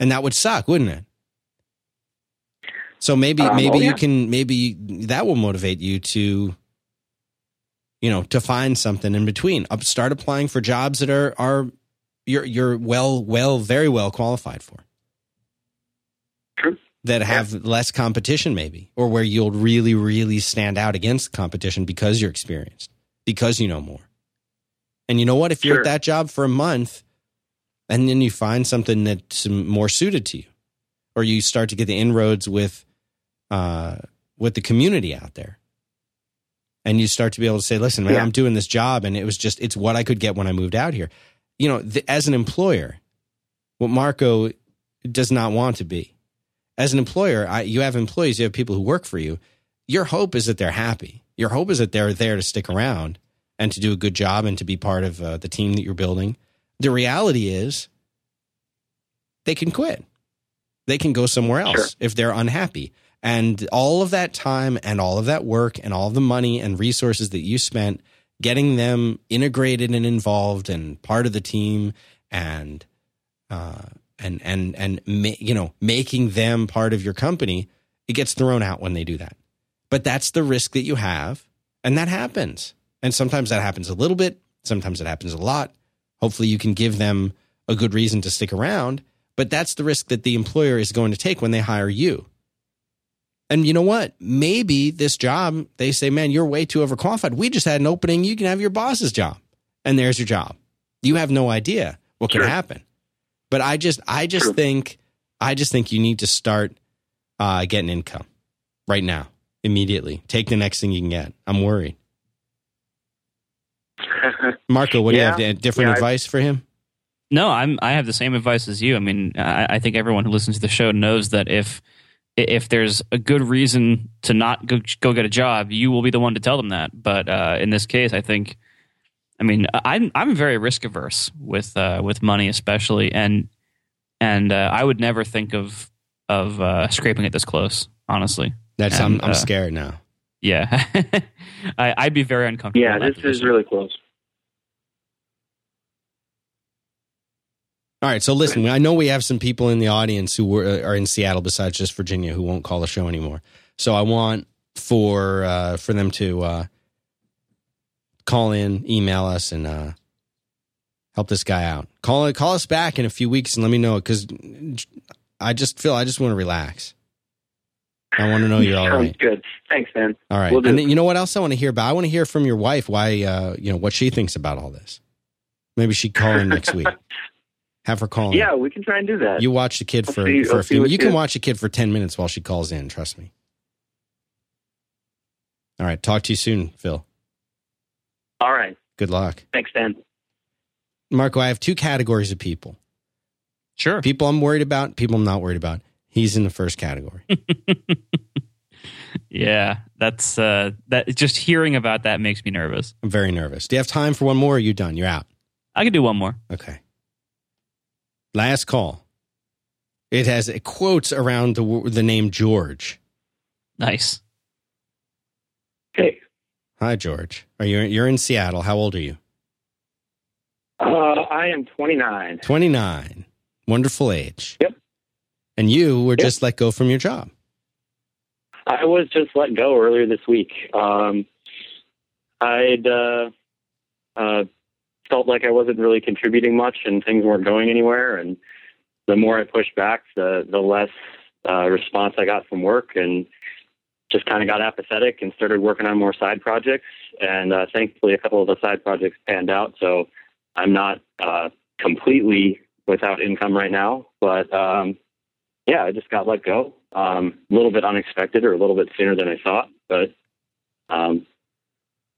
and that would suck, wouldn't it? So maybe Um, maybe oh, you can maybe that will motivate you to, you know, to find something in between. Up, start applying for jobs that are are you're you're well well very well qualified for. True. That have less competition, maybe, or where you'll really really stand out against competition because you're experienced, because you know more. And you know what? If you're Sure. at that job for a month, and then you find something that's more suited to you, or you start to get the inroads with, uh, with the community out there, and you start to be able to say, "Listen, man, Yeah. I'm doing this job, and it was just it's what I could get when I moved out here." You know, the, as an employer, what Marco does not want to be. As an employer, I, you have employees, you have people who work for you. Your hope is that they're happy. Your hope is that they're there to stick around and to do a good job and to be part of uh, the team that you're building. The reality is they can quit. They can go somewhere else Sure. if they're unhappy. And all of that time and all of that work and all the money and resources that you spent getting them integrated and involved and part of the team and uh, and and and you know making them part of your company, it gets thrown out when they do that. But that's the risk that you have, and that happens. And sometimes that happens a little bit. Sometimes it happens a lot. Hopefully, you can give them a good reason to stick around. But that's the risk that the employer is going to take when they hire you. And you know what? Maybe this job, they say, man, you're way too overqualified. We just had an opening. You can have your boss's job. And there's your job. You have no idea what could Sure. happen. But I just I just True. think I just think you need to start uh, getting income right now, immediately. Take the next thing you can get. I'm worried. Marco, what Yeah. do you have? Different Yeah, I- advice for him? No, I'm. I have the same advice as you. I mean, I, I think everyone who listens to the show knows that if if there's a good reason to not go go get a job, you will be the one to tell them that. But uh, in this case, I think, I mean, I'm I'm very risk averse with uh, with money, especially, and and uh, I would never think of of uh, scraping it this close. Honestly, That's I'm I'm uh, scared now. yeah, I, I'd be very uncomfortable. yeah, this is position. really close. All right, so listen, I know we have some people in the audience who were, are in Seattle besides just Virginia who won't call the show anymore. So I want for uh, for them to uh, call in, email us, and uh, help this guy out. Call call us back in a few weeks and let me know because I just feel I just want to relax. I want to know you're all Sounds right. good. Thanks, man. All right, Will and then, you know what else I want to hear about? I want to hear from your wife why uh, you know what she thinks about all this. Maybe she'd call in next week. Have her call in. Yeah, we can try and do that. You watch the kid I'll for, see- for a few. You can you- watch the kid for ten minutes while she calls in. Trust me. All right. Talk to you soon, Phil. All right. Good luck, Thanks, Dan. Marco. I have two categories of people: sure. people I'm worried about, people I'm not worried about. He's in the first category. Yeah, that's uh, that. Just hearing about that makes me nervous. I'm very nervous. Do you have time for one more? Or are you done? You're out. I could do one more. Okay. Last call. It has quotes around the the name George. Nice. Hey, Hi, George. Are you you're in Seattle? How old are you? uh, I am 29. Twenty nine. Wonderful age. Yep. And you were Yep. just let go from your job. I was just let go earlier this week. Um, I'd uh, uh, felt like I wasn't really contributing much, and things weren't going anywhere. And the more I pushed back, the the less uh, response I got from work, and just kind of got apathetic and started working on more side projects. And uh, thankfully, a couple of the side projects panned out. So I'm not uh, completely without income right now, but um, yeah, I just got let go. Um, a little bit unexpected or a little bit sooner than I thought, but um,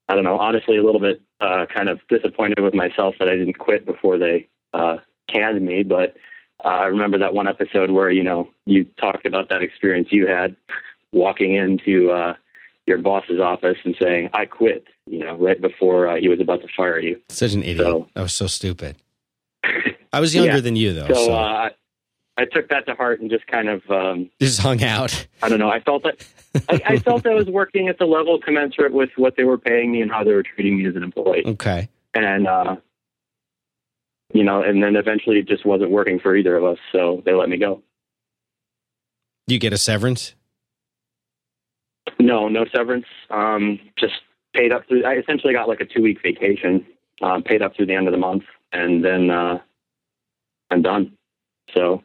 I don't know. Honestly, a little bit uh, kind of disappointed with myself that I didn't quit before they uh, canned me. But uh, I remember that one episode where you know you talked about that experience you had walking into uh, your boss's office and saying, "I quit," you know, right before uh, he was about to fire you. Such an idiot. So- I was so stupid. I was younger Yeah. than you though, So so, uh, I took that to heart and just kind of um, just hung out. I don't know. I felt that I, I felt I was working at the level commensurate with what they were paying me and how they were treating me as an employee. Okay. And uh, you know, and then eventually it just wasn't working for either of us, so they let me go. You get a severance? No, no severance. Um, just paid up through. I essentially got like a two week vacation, um, paid up through the end of the month, and then uh, I'm done. So,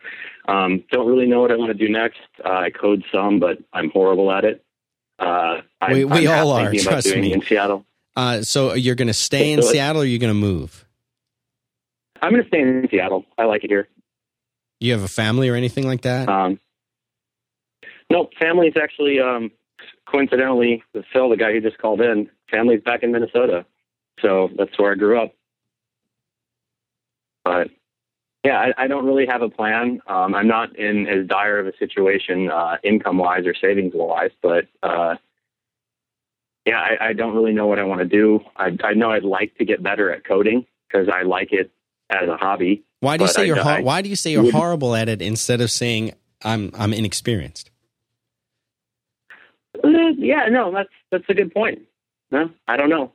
um, don't really know what I want to do next. Uh, I code some, but I'm horrible at it. Uh, I, We- we all are, trust me. in Seattle. Uh, so you're going to stay in So Seattle or you're you going to move? I'm going to stay in Seattle. I like it here. You have a family or anything like that? Um, no, is actually um, coincidentally Phil, the guy who just called in. Family's back in Minnesota, so that's where I grew up. But yeah, I, I don't really have a plan. Um, I'm not in as dire of a situation uh, income wise or savings wise, but uh, yeah, I, I don't really know what I want to do. I, I know I'd like to get better at coding because I like it as a hobby. why do you say I- you're I Why do you say you're horrible at it instead of saying I'm I'm inexperienced? Uh, yeah, no, that's that's a good point. No, I don't know.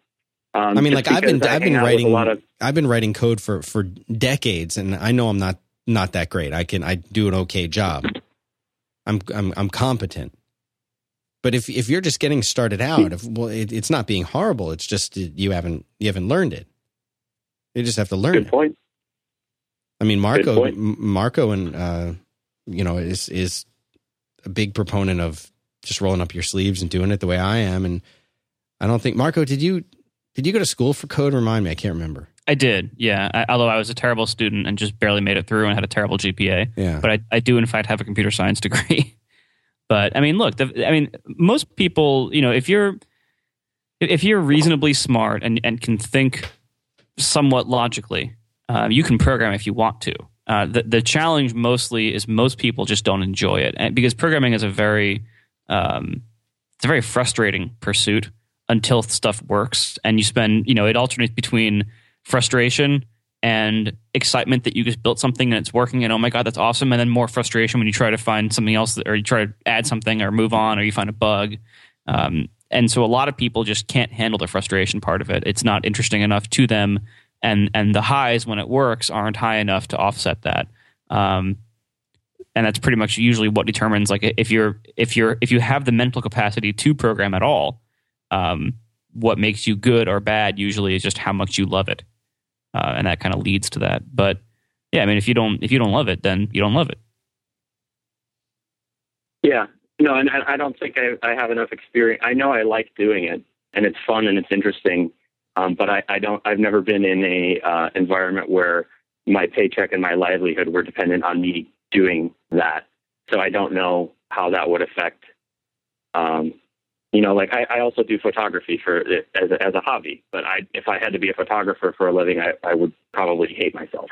Um, I mean, like I've been I've been writing a lot of I've been writing code for for decades, and I know I'm not not that great. I can I do an okay job. I'm I'm I'm competent. But if if you're just getting started out, if well, it, it's not being horrible. It's just that you haven't you haven't learned it. You just have to learn good it. point. I mean, Marco Marco and uh, you know is is a big proponent of just rolling up your sleeves and doing it the way I am. And I don't think Marco did you did you go to school for code? Remind me, I can't remember. I did, yeah. I, although I was a terrible student and just barely made it through and had a terrible GPA. Yeah. But I, I do, in fact, have a computer science degree. but I mean, look, the, I mean, most people, you know, if you're if you're reasonably smart and, and can think somewhat logically, uh, you can program if you want to. Uh, the the challenge mostly is most people just don't enjoy it, and because programming is a very um, it's a very frustrating pursuit until stuff works, and you spend you know it alternates between frustration and excitement that you just built something and it's working and oh my god that's awesome. And then more frustration when you try to find something else or you try to add something or move on or you find a bug. Um, and so a lot of people just can't handle the frustration part of it. It's not interesting enough to them. And and the highs when it works aren't high enough to offset that. Um, and that's pretty much usually what determines like if you're if you're if you have the mental capacity to program at all um, what makes you good or bad usually is just how much you love it uh, and that kind of leads to that. But yeah, I mean, if you don't if you don't love it, then you don't love it. Yeah, no, and I don't think I, I have enough experience. I know I like doing it, and it's fun and it's interesting, um, but I, I don't. I've never been in a uh, environment where my paycheck and my livelihood were dependent on me doing that. So I don't know how that would affect um, you know, like I, I also do photography for as a, as a hobby, but I, if I had to be a photographer for a living, I, I would probably hate myself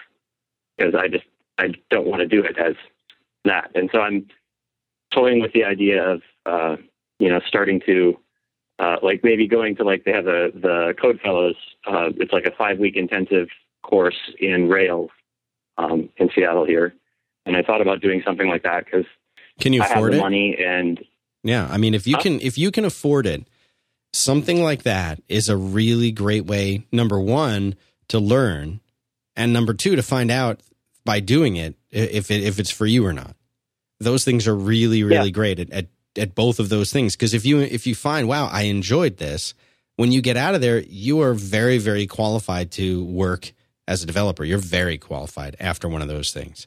because I just, I don't want to do it as that. And so I'm toying with the idea of, uh, you know, starting to, uh, like maybe going to like, they have the, the code fellows, uh, it's like a five week intensive course in Rails, um, in Seattle here. And I thought about doing something like that because can you afford I have the it? money and Yeah, I mean, if you can, if you can afford it, something like that is a really great way. Number one, to learn, and number two, to find out by doing it if it, if it's for you or not. Those things are really, really Yeah. great at, at at both of those things. Because if you if you find, wow, I enjoyed this, when you get out of there, you are very, very qualified to work as a developer. You're very qualified after one of those things.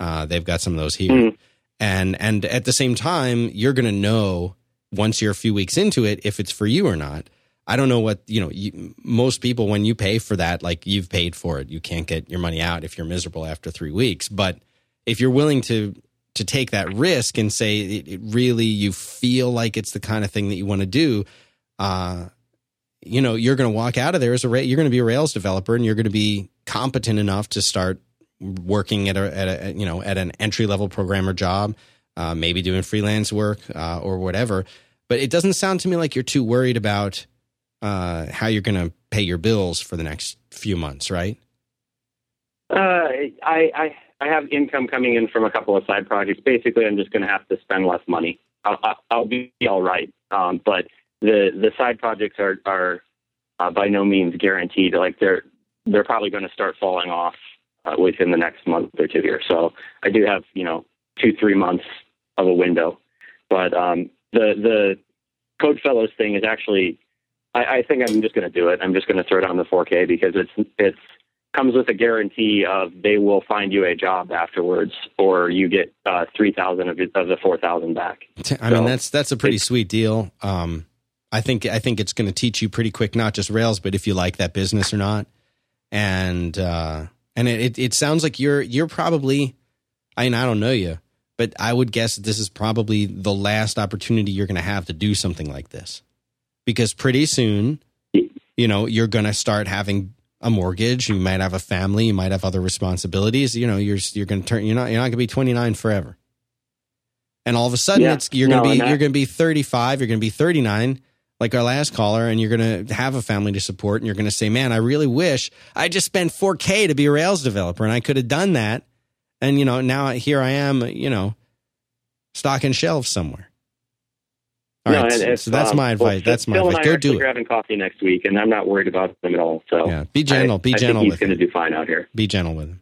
Uh, they've got some of those here Mhm. And and at the same time you're going to know once you're a few weeks into it if it's for you or not. I don't know what you know you, most people when you pay for that like you've paid for it. You can't get your money out if you're miserable after three weeks. But if you're willing to to take that risk and say it, it really you feel like it's the kind of thing that you want to do uh you know you're going to walk out of there as a you're going to be a rails developer and you're going to be competent enough to start working at a, at a you know at an entry level programmer job, uh, maybe doing freelance work uh, or whatever. But it doesn't sound to me like you're too worried about uh, how you're going to pay your bills for the next few months, right? Uh, I, I I have income coming in from a couple of side projects. Basically, I'm just going to have to spend less money. I'll, I'll, be all right. Um, but the the side projects are are uh, by no means guaranteed. Like they're they're probably going to start falling off uh, within the next month or two here. So I do have you know two three months of a window. But um, the the Code Fellows thing is actually I, I think I'm just going to do it. I'm just going to throw down the 4K because it's it's comes with a guarantee of they will find you a job afterwards, or you get uh, three thousand of, of the four thousand back. I mean, that's that's a pretty sweet deal. Um, I think I think it's going to teach you pretty quick, not just Rails, but if you like that business or not. And uh, and it, it it sounds like you're you're probably, I mean, I don't know you, but I would guess this is probably the last opportunity you're going to have to do something like this, because pretty soon, you know, you're going to start having a mortgage. You might have a family. You might have other responsibilities. You know, you're you're going to turn. You're not you're not going to be 29 forever. And all of a sudden, Yeah. it's you're going to be you're going to be 35. You're going to be 39, like our last caller, and you're going to have a family to support. And you're going to say, "Man, I really wish I just spent 4K to be a Rails developer, and I could have done that." And you know, now here I am. You know, stocking shelves somewhere. All No, right, and so, if, so that's um, my well, advice. that's my Phil advice. And I Go are do it. grabbing coffee next week, and I'm not worried about them at all. So Yeah, be gentle. I, be I gentle think he's going to do fine out here. Be gentle with him.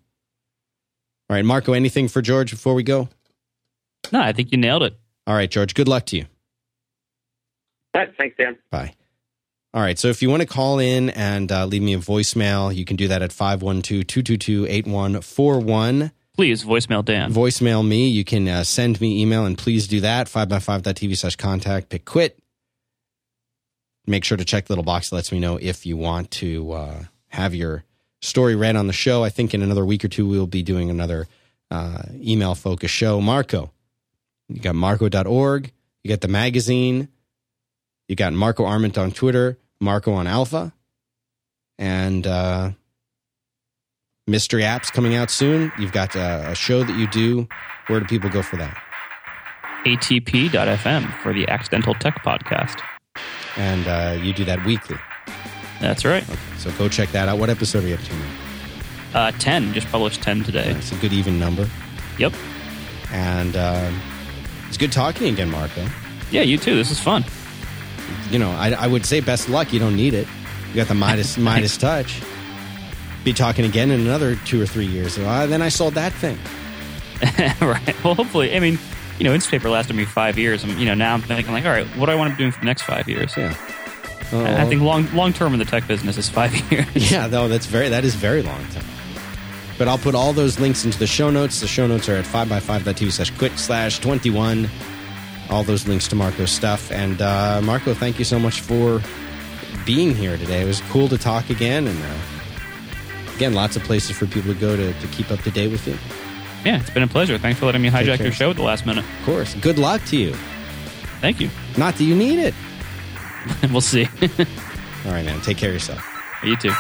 All right, Marco. Anything for George before we go? No, I think you nailed it. All right, George. Good luck to you. All right, thanks, Dan. Bye. All right. So if you want to call in and uh, leave me a voicemail, you can do that at 512 222 8141. Please voicemail Dan. Voicemail me. You can uh, send me email and please do that. 5by5.tv slash contact. Pick quit. Make sure to check the little box that lets me know if you want to uh, have your story read on the show. I think in another week or two, we'll be doing another uh, email focused show. Marco, you got marco.org, you got the magazine, you got Marco Arment on Twitter, Marco on Alpha, and uh, mystery apps coming out soon. You've got uh, a show that you do. Where do people go for that? ATP.fm for the Accidental Tech Podcast. And uh, you do that weekly. That's right. Okay, so go check that out. What episode are you up to now? Uh, 10. Just published 10 today. It's a good even number. Yep. And uh, it's good talking again, Marco. Yeah, you too. This is fun. You know, I, I would say best luck. You don't need it. You got the Midas Midas touch. Be talking again in another two or three years. Uh, then I sold that thing. right. Well, hopefully, I mean, you know, Instapaper lasted me five years. And, you know, now I'm thinking, like, all right, what do I want to be doing for the next five years? Yeah. I think long long term in the tech business is five years. Yeah, no, that's very that is very long time. But I'll put all those links into the show notes. The show notes are at 5by5.tv slash quit slash 21. All those links to Marco's stuff. And uh, Marco, thank you so much for being here today. It was cool to talk again. And uh, again, lots of places for people to go to, to keep up to date with you. Yeah, it's been a pleasure. Thanks for letting me hijack your show at the last minute. Of course. Good luck to you. Thank you. Not that you need it. we'll see. All right, man. Take care of yourself. you too.